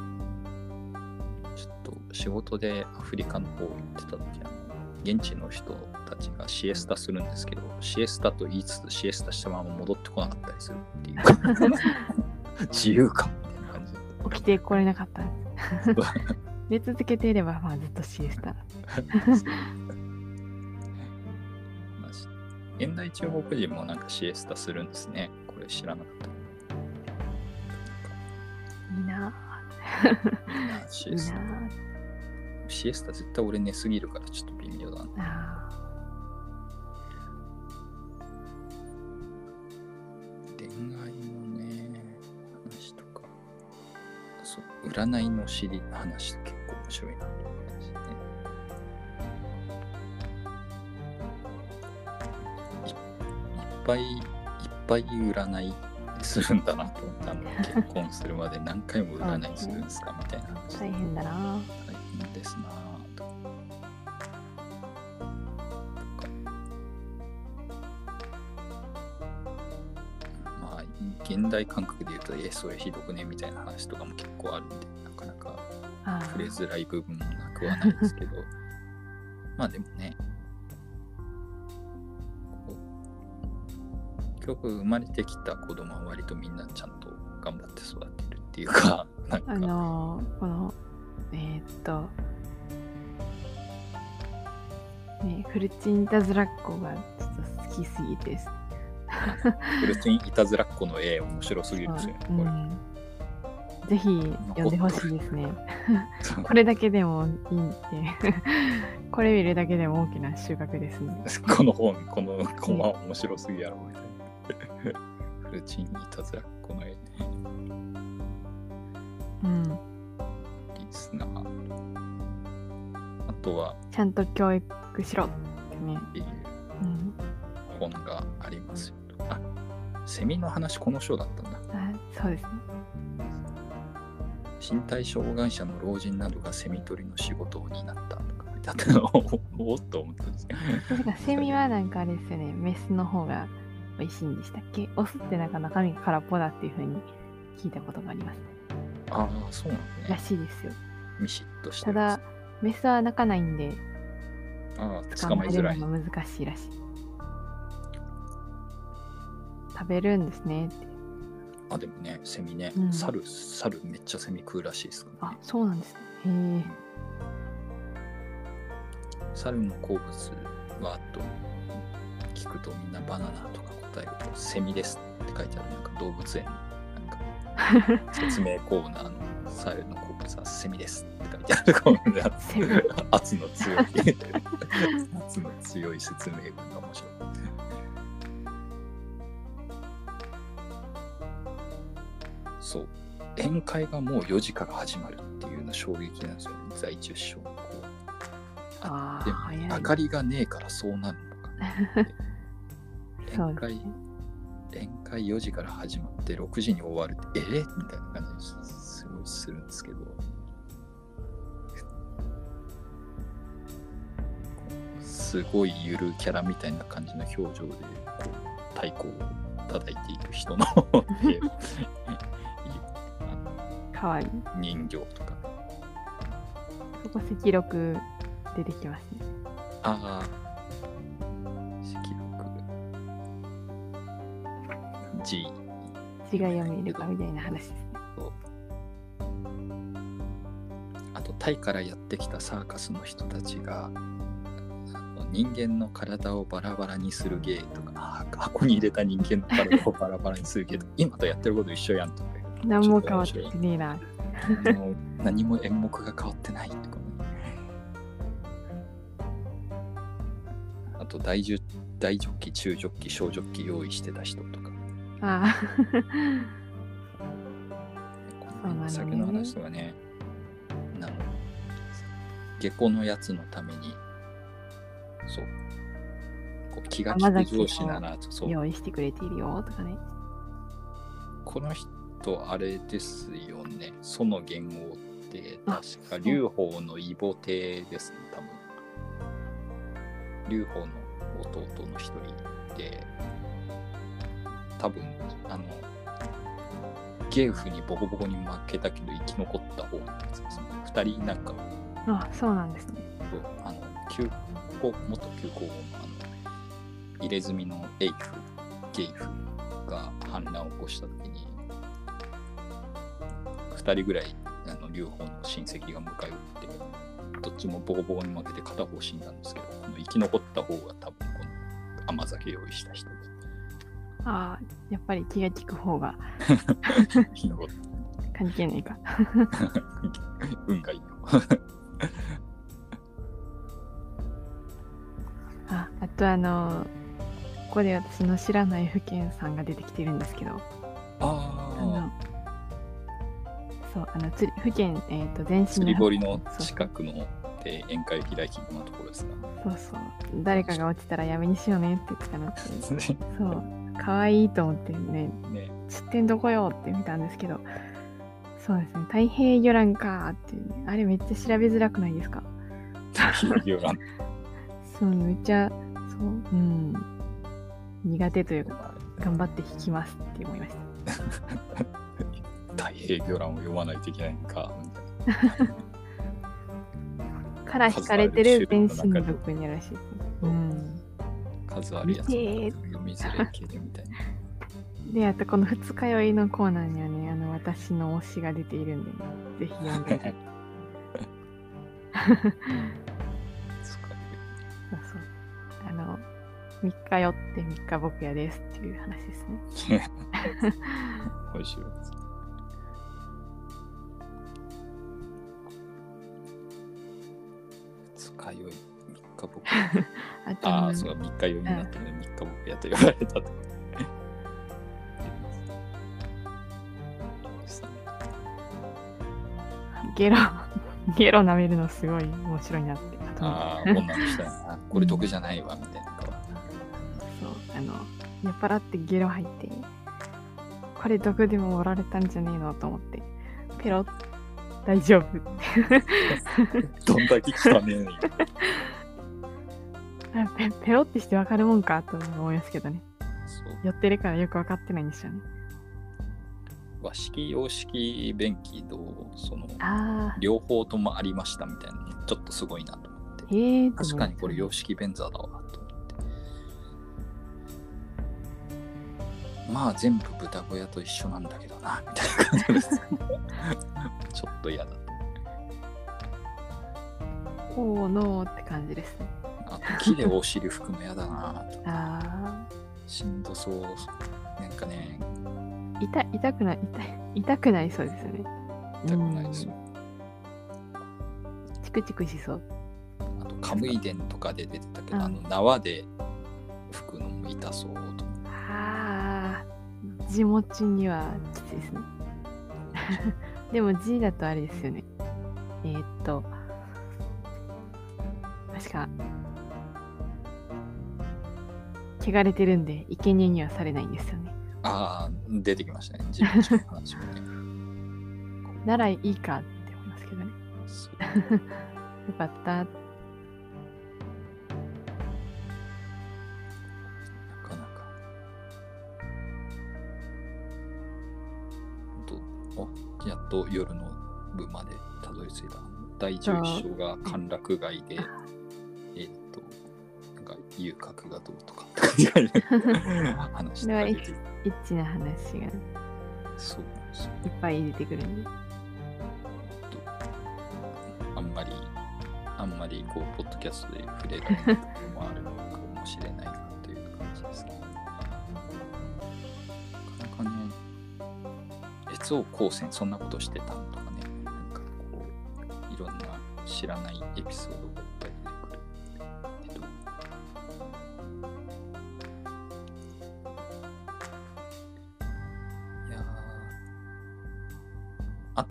ちょっと仕事でアフリカの方行ってた時現地の人たちがシエスタするんですけどシエスタと言いつつシエスタしたまま戻ってこなかったりするっていう 自由かみたいな感じ起きてこれなかった んで続けていればまあずっとシエスタ。現代中国人もなんかシエスタするんですね。これ知らなかった。いいな。シエスタ。な。シエスタ絶対俺寝すぎるからちょっと微妙だな。あ恋愛のね話とか。そう占いの知り話結構面白いなぱいいっぱい占いするんだなと思ったあの結婚するまで何回も占いするんですかみたいな話大変だな。大変ですなぁと。まあ、現代感覚で言うと、え、それひどくね？みたいな話とかも結構あるんで、なかなかあ触れづらい部分もなくはないですけど、まあでもね、局生まれてきた子供は割とみんなちゃんと頑張って育ってるっていうか、なんか、あのーこの、えーっと、ね、フルチンいたずらっ子がちょっと好きすぎてです。フルチンいたずらっ子の絵面白すぎるんですよね。ぜひ読んでほしいですね。これだけでもいいんで、これ見るだけでも大きな収穫ですね。この本、このコマ面白すぎやろみたいな。フルチンいたずらっ子の絵ね。うん。いいっすな。あとは、ちゃんと教育しろってね。っていううん。本がありますよ。あ、セミの話この章だったんだ。あそうですね。身体障害者の老人などがセミ取りの仕事を担ったとか書いてあったのをおおっと思ったんですけど。セミはなんかあれですよね、メスの方が美味しいんでしたっけ？オスってなんか中身が空っぽだっていう風に聞いたことがありますね。ああ、そうなのらね。しいですよ。ミシッとしてただ、メスは鳴かないんで、つ。ああ、捕まえづらい。るのが難しいらしい。食べるんですねって。あ、でもね、セミね、うん猿、猿めっちゃセミ食うらしいですからあね。、そうなんですね。へえ。猿の好物はと聞くとみんなバナナとか答えるとセミですって書いてあるなんか動物園なんか説明コーナーの猿の好物はセミですって書いてあるコーナー。圧の強い圧の強い説明文が面白いそう宴会がもう4時から始まるっていうの衝撃なんですよね在中小こうでもああ、早い。明かりがねえからそうなるのか宴会。宴会4時から始まって6時に終わるってえ？ーみたいな感じですごいするんですけどすごいゆるキャラみたいな感じの表情でこう太鼓を叩いている人の絵いいあかわいい。の人形とかそこ赤録出てきますね。ああ字が読めるかみたいな話ですね。あとタイからやってきたサーカスの人たちが人間の体をバラバラにする芸とかあ箱に入れた人間の体をバラバラにする芸とか今とやってること一緒やんとか何も変わってねえな。何も演目が変わってないとかねあと大ジョ大ジョッキ中ジョッキ小ジョッキ用意してた人とかああ。先の話とかね、なの下校のやつのために、そう、こう気が利く上司なら、そう、用意してくれているよとかね。この人、あれですよね、その元号って、あ確か、劉邦の異母帝ですね、多分。劉邦の弟の一人で、多分、あの、ゲウフにボコボコに負けたけど生き残った方のやつですね。二人なんか、あそうなんですね。そうあの、旧皇、元旧皇后のあの、入れ墨のエイフ、ゲイフが反乱を起こしたときに、二人ぐらい、あの、両方の親戚が迎え撃って、どっちもボコボコに負けて片方死んだんですけど、この生き残った方が多分この甘酒用意した人で、ああ、やっぱり気が利く方が 関係ないか。運がいいよ。ああとあの、ここで私の知らない府県さんが出てきてるんですけど、ああの、そう、あの、つり府県、えっ、と、全あ、身釣り堀の近くので宴会開きのところですか？そうそう。誰かが落ちたらやめにしようねって言ってたのって。ね そう。可愛いと思ってね、ね出店どこよって見たんですけど、そうですね。太平魚卵かーっていうね。あれめっちゃ調べづらくないですか？ヨラン そう、めっちゃ、そう、うん。苦手というか、頑張って弾きますって思いました。太平魚卵を読まないといけないのか みたいなから引かれてる全身力にあるらしいですね。うん。数あるやつ読みづらいけどみたいなで、あとこの二日酔いのコーナーにはね、あの、私の推しが出ているんで、ね、ぜひ読んで。そうそう。あの、3日酔って3日僕やですっていう話ですね。面白いです二日酔い三日僕 あとああそうか三日酔いになってね。三日僕やと言われたと。ゲロ、ゲロ舐めるのすごい面白いなって。あとああ女の人やな。これ毒じゃないわみたいな顔。そう、あの、酔っ払ってゲロ吐いて、これ毒でもおられたんじゃねえのと思って、ペロッ、大丈夫。どんだけ汚ねえのペ ペロってしてわかるもんかと思いますけどね。そう。酔ってるからよくわかってないんですよね。和式洋式便器とその両方ともありましたみたいなのちょっとすごいなと思って。ええー、確かにこれ洋式便座だわと思って。まあ全部豚小屋と一緒なんだけどなみたいな感じです。ちょっと嫌だおーノーって感じですね。あと木でお尻拭くの嫌だなと。あしんどそう。なんかね。あ、痛い痛くない痛い痛くないそうですよね。痛くないです。よチクチクしそう。あとカムイ伝とかで出てたけど、うん。あの縄で拭くのも痛そうとああ、地持ちにはきついですね。でも G だとあれですよね。えー、っと、確か、汚れてるんで、生贄にはされないんですよね。ああ出てきましたね自分の話もね ならいいかって思いますけどね。よかった。なかなか。とおやっと夜の部までたどり着いた。第11章が歓楽街で、えーっと、なんか遊郭がどうとか 話してたりこエッチな話がいっそうなんですよ。ぱい出てくるんで。あんまり、あんまりこう、ポッドキャストで触れないところもあるのかもしれないなという感じですけど。なかなかね、越王高専そんなことしてたんとかね、なんかこう、いろんな知らないエピソードがいっぱい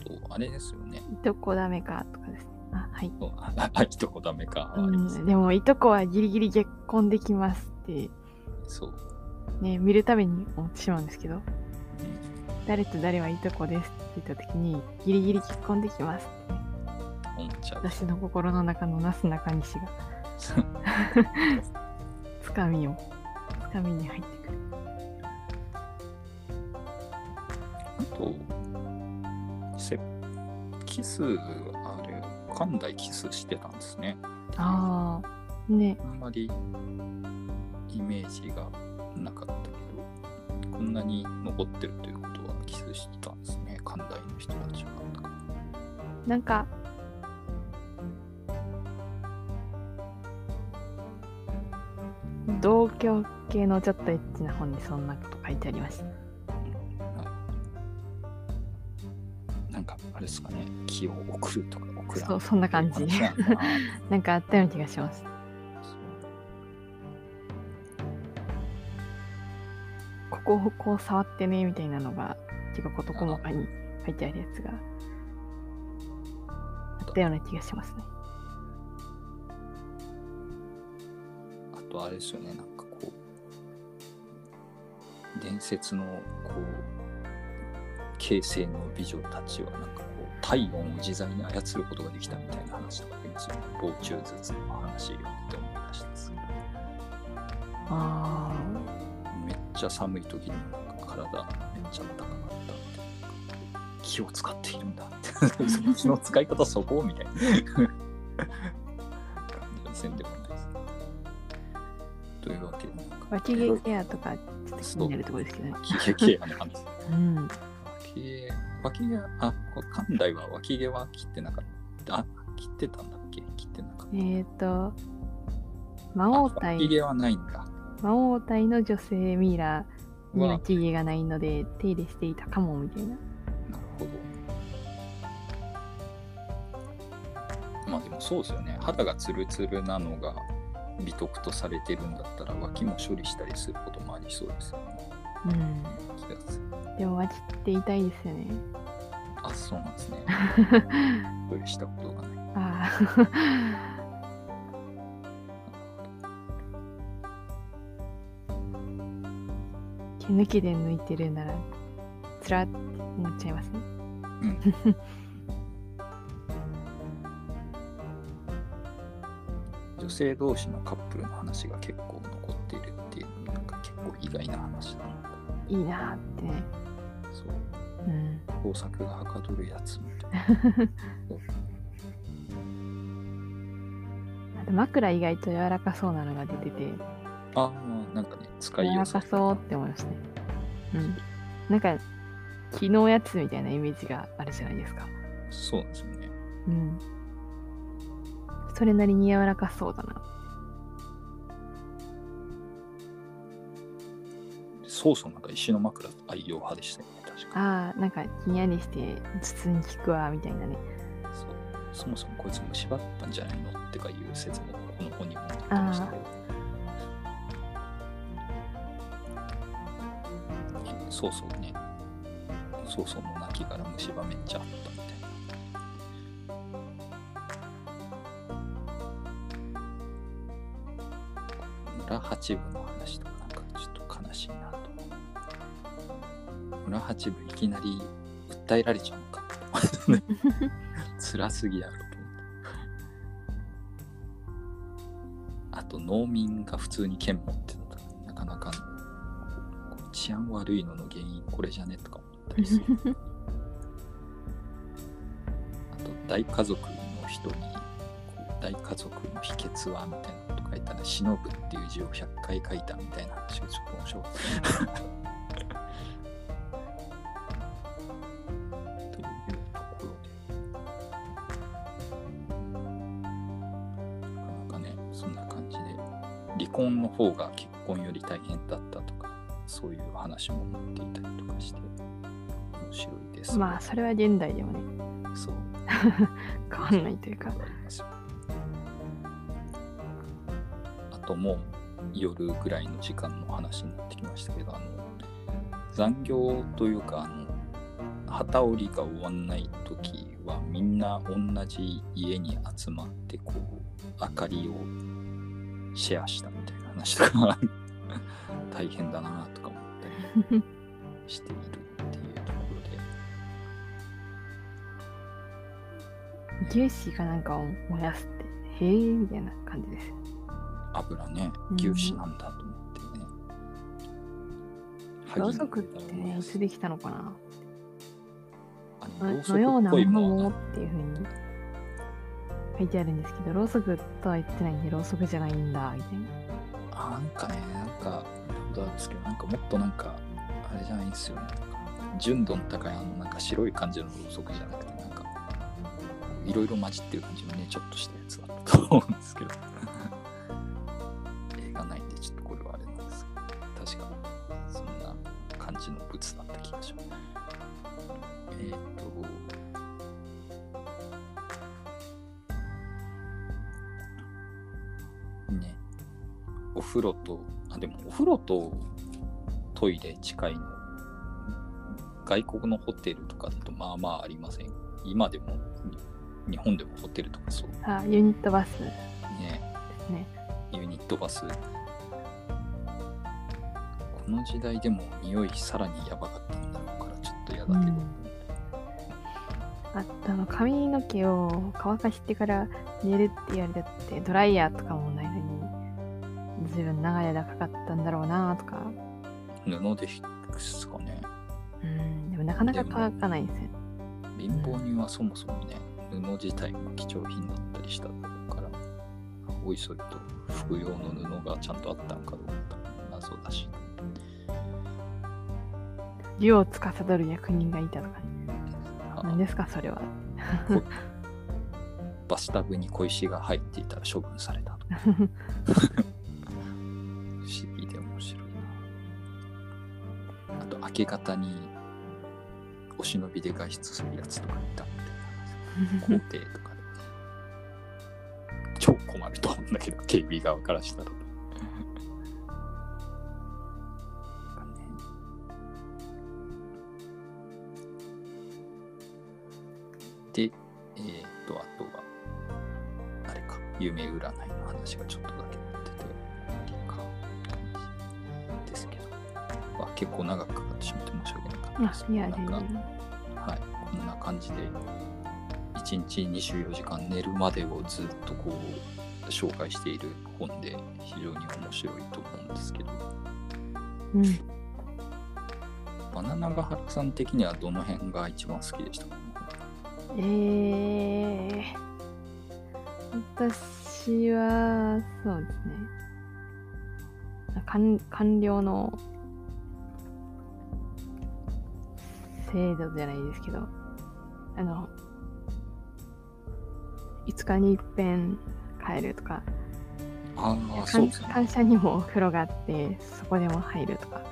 と、あれですよね。いとこダメかとかですね。あ、はい。いとこダメか。ありますうん、でも、いとこはギリギリ結婚できますって、そう。ね、見るたびに思ってしまうんですけど、うん誰と誰はいとこですって言ったときに、ギリギリ結婚できますってね、思っちゃう。私の心の中のなすなかにしが、つかみを、つかみに入ってくる。あと、せキス、あれ、関大キスしてたんですね。ああ、ね、あんまりイメージがなかったけど、こんなに残ってるということはキスしてたんですね、関大の人たちは。なんか、同居系のちょっとエッチな本にそんなこと書いてありました。れですかね、気を送るとか送らんそう、そんな感じ。話なんかあったような気がします。ここをこう触ってねみたいなのが結構事細かに書いてあるやつがあったような気がしますね。とあれですよね、なんかこう、伝説のこう、形成の美女たちはなんか体温を自在に操ることができたみたいな話とかありますよね。防虫術の話読んでて思い出したんですけど。あめっちゃ寒い時に体めっちゃ暖かかった気を使っているんだってその使い方そこみたいな 感じはせんでもないですというわけで。脇毛ケアとかちょっと気になるところですけどね。脇毛ケアの話うん。脇毛脇毛あこ関大は脇毛は切ってなかったあ切ってたんだっけ？切ってなかったえっ、ー、と、魔王あ脇体、毛はないんだ魔王体の女性ミイラにはは木々がないので手入れしていたかもみたいな。なるほど。まあでもそうですよね。肌がツルツルなのが美徳とされてるんだったら脇も処理したりすることもありそうですよね。うん。気がする。でも脇って痛いですよね。あ、そうなんですね。したことがない。ああ。毛抜きで抜いてるなら、つらって思っちゃいますね。うん。女性同士のカップルの話が結構残っているっていう、なんか結構意外な話だなと。いいなーってね。そう。うん。工作がはかどるやつみたいな。あと枕意外と柔らかそうなのが出てて、ああ、なんかね、使い柔やすい。らかそうって思いましたね。うん。なんか、木のやつみたいなイメージがあるじゃないですか。そうですよね。うん。それなりに柔らかそうだな。そうそう、なんか石の枕愛用派でしたよああ、なんかひんやりして頭痛に効くわ、みたいなね。そう。そもそもこいつ虫歯だったんじゃないのってかいう説もこの本にも載ってましたけど。えそうそうね。そうそうの泣きから虫歯めっちゃあったみたいな。村八部の話とかなんかちょっと悲しいなと。村八部いきなり訴えられちゃうのか。辛すぎやろと思って。あと農民が普通に剣持ってたらなかなか治安悪いのの原因これじゃねとか思ったりする。あと大家族の人に大家族の秘訣はみたいなこと書いたら忍ぶっていう字を100回書いたみたいな話がちょっと面白かった。婚の方が結婚より大変だったとかそういう話も載っていたりとかして面白いです。まあ、それは現代でもね、そう 変わんないというか。あともう夜ぐらいの時間の話になってきましたけどあの残業というかあの旗織りが終わんない時はみんな同じ家に集まってこう明かりをシェアした話とか 大変だなとか思ったりしているっていうところで。牛脂かなんかを燃やすって、へえみたいな感じですよ。油ね。うん。牛脂なんだと思ってね、ろうそくってね、いつできたのかな。あのようなものものもっていうふうに書いてあるんですけど、ろうそくとは言ってないんで、ろうそくじゃないんだ、みたいな。なんかねなんか見たことあるんですけどなんかもっとなんかあれじゃないんですよ。ね純度の高いあのなんか白い感じのろうそくじゃなくてなんかいろいろ混じってる感じのねちょっとしたやつだったと思うんですけど。映画ないんでちょっとこれはあれなんですけど。確かそんな感じの物だった気がします。えっ、風呂とあでもお風呂とトイレ近いの。外国のホテルとかだとまあまあありません。今でもに日本でもホテルとかそう。あ、ユニットバス。でねすね。ユニットバス。この時代でも匂いさらにやばかったんだろうからちょっと嫌だけど、あとあの髪の毛を乾かしてから寝るって言われたってドライヤーとかもないのにずいぶん長い間かかったんだろうなとか。布で引くっすかね。うんでもなかなか乾かないんですよ。貧乏人はそもそもね布自体も貴重品だったりしたからおいそいと服用の布がちゃんとあったのかどうか謎だし。湯を司る役人がいたとかね。あ。何ですかそれは。バスタブに小石が入っていたら処分されたと 明け方にお忍びで外出するやつとかいたみた。いな皇帝とかで。超困ると思うんだけど 警備側からしたら。でえー、っとあとはあれか。夢占いの話がちょっとだけなってて。か。ですけど、結構長くあいやはい、こんな感じで1日24時間寝るまでをずっとこう紹介している本で非常に面白いと思うんですけど。うん。バナナガハラさん的にはどの辺が一番好きでしたか？えー、私はそうですね。官官僚の制度じゃないですけどあの5日に一遍帰るとかああそう感ですね。感謝にもお風呂があってそこでも入るとか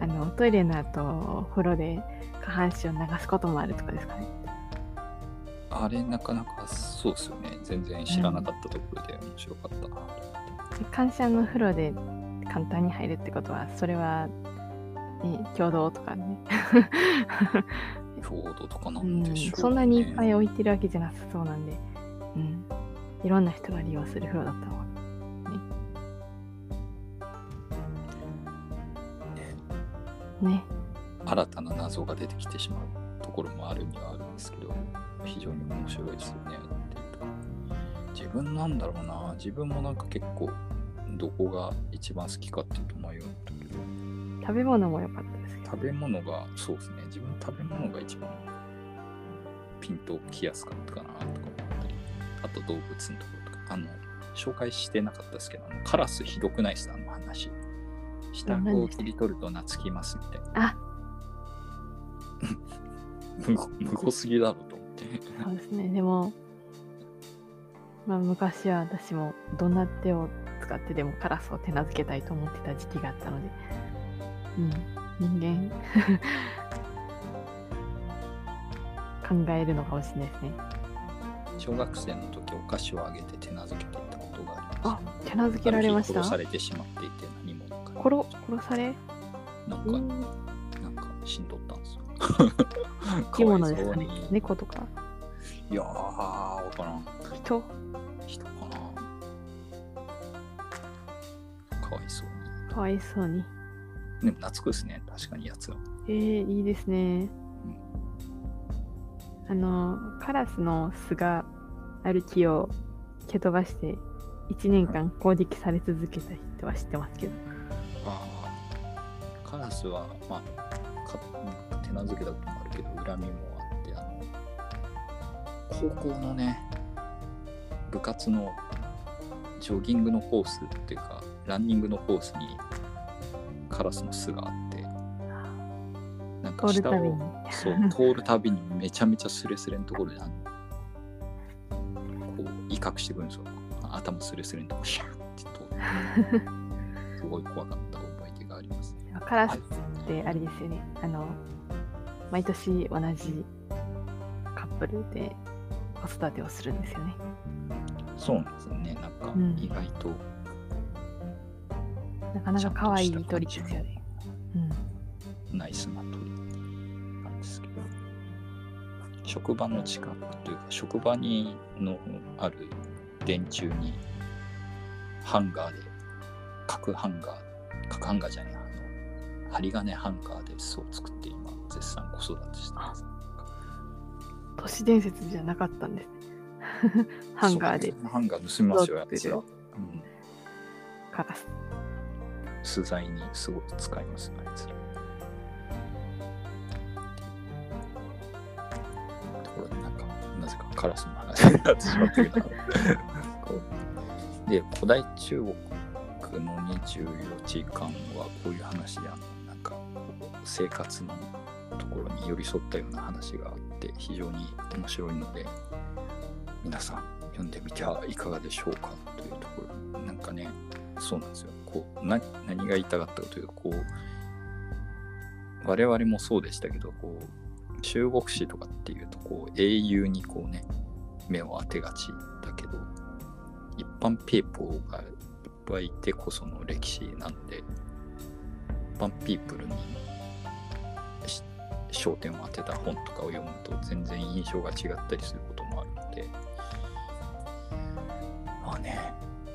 あのトイレの後お風呂で下半身を流すこともあるとかですかね。あれなかなかそうですよね。全然知らなかったところで面白かった。なと思って、で感謝の風呂で簡単に入るってことはそれは、ね、共同とかね、共同とかなうんんでしょう、ね。そんなにいっぱい置いてるわけじゃなさそうなんで、うん、いろんな人が利用する風呂だったのね。ね。新たな謎が出てきてしまうところもあるにはあるんですけど非常に面白いですよね。っていうと自分なんだろうな。自分もなんか結構どこが一番好きかっていうと迷うんだけど食べ物も良かったですけど。食べ物がそうですね。自分食べ物が一番ピンときやすかったかなとか思ったりあと動物のところとか。あの紹介してなかったですけどカラスひどくないですあの話。下顎を切り取ると懐きますみたいな。あ。無語すぎだろうと思って。そうですね。でも、まあ、昔は私もどんな手を使ってでもカラスを手なずけたいと思ってた時期があったのでうん。人間。考えるのかもしれないですね。小学生の時お菓子をあげて手なずけていたことがありまあす手なずけられました？殺されてしまっていて何者かに殺殺され？なんか、うんなんか死んどったんですよ。生き物ですかね。猫とか？いやーわからん。人？人かな。かわいそうに。かわいそうにでも懐くですね。確かにやつは。えー、いいですね。あのカラスの巣がある木を蹴飛ばして1年間攻撃され続けた人は知ってますけど。あー。カラスはまあか手なずけたこともあるけど恨みもあってあの高校のね部活のジョギングのコースっていうかランニングのコースにカラスの巣があってなんか下をそう通るたびにめちゃめちゃスレスレのところであのこう威嚇してくるんですよ。頭スレスレのところシャーって通ってすごい怖かった思い出がありますね。カラスってあれですよね。あの毎年同じカップルで子育てをするんですよね。そうなんですよね。なんかうん。意外となかなか可愛い鳥ですよねうんナイスな鳥なんですけど職場の近くというか職場にのある電柱にハンガーで角ハンガー角ハンガーじゃないあの針金ハンガーで巣を作って今絶賛子育てしてます。都市伝説じゃなかったんですね。ハンガーでハンガー盗みますよ、や。うんカラス。素材にすごく使います、あいつら。ところで、なんか、なぜかカラスの話になってしまったけど。で、古代中国の24時間はこういう話で、あのなんか、生活のところに寄り添ったような話があって、非常に面白いので、皆さん読んでみてはいかがでしょうかというところ。なんかね、そうなんですよ。こな何が言いたかったかというと、こう、我々もそうでしたけど、こう、中国史とかっていうと、こう、英雄にこうね、目を当てがちだけど、一般ピーポーがいっぱいいてこその歴史なんで、一般ピープルに焦点を当てた本とかを読むと全然印象が違ったりすることもあるので、まあね、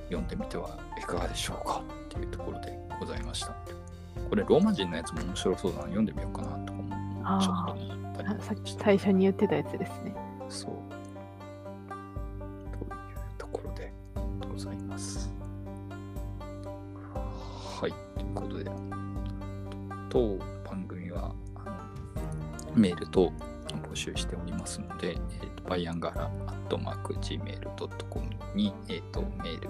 読んでみてはいかがでしょうかっていうところでございました。これローマ人のやつも面白そうだな、読んでみようかなとかもちょっと思ったりあさっき最初に言ってたやつですね。そう。というところでございます。はい。ということで、当番組はあのメール等募集しておりますので、えーとバイアンガラアットマーク Gmail.com に、えー、とメール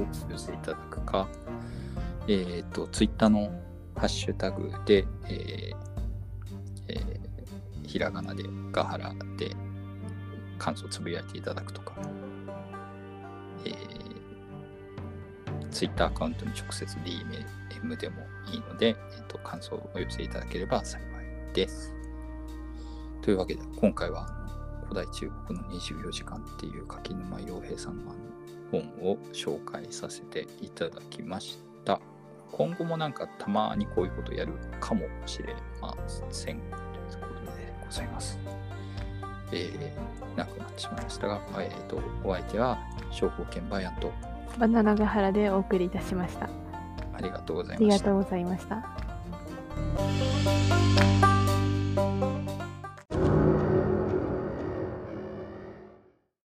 を寄せいただくか、えっ、と、ツイッターのハッシュタグで、えーえーひらがなでガハラで感想をつぶやいていただくとか、えー、ツイッターアカウントに直接 DM でもいいので、えーと、感想をお寄せいただければ幸いです。というわけで、今回は古代中国の24時間っていう柿沼洋平さんの本を紹介させていただきました。今後もなんかたまにこういうことやるかもしれません。ということでございます。えー、なくなってしまいましたが、えー、とお相手は商工券バイアンとバナナガハラでお送りいたしました。ありがとうござあいました。りがとうございました。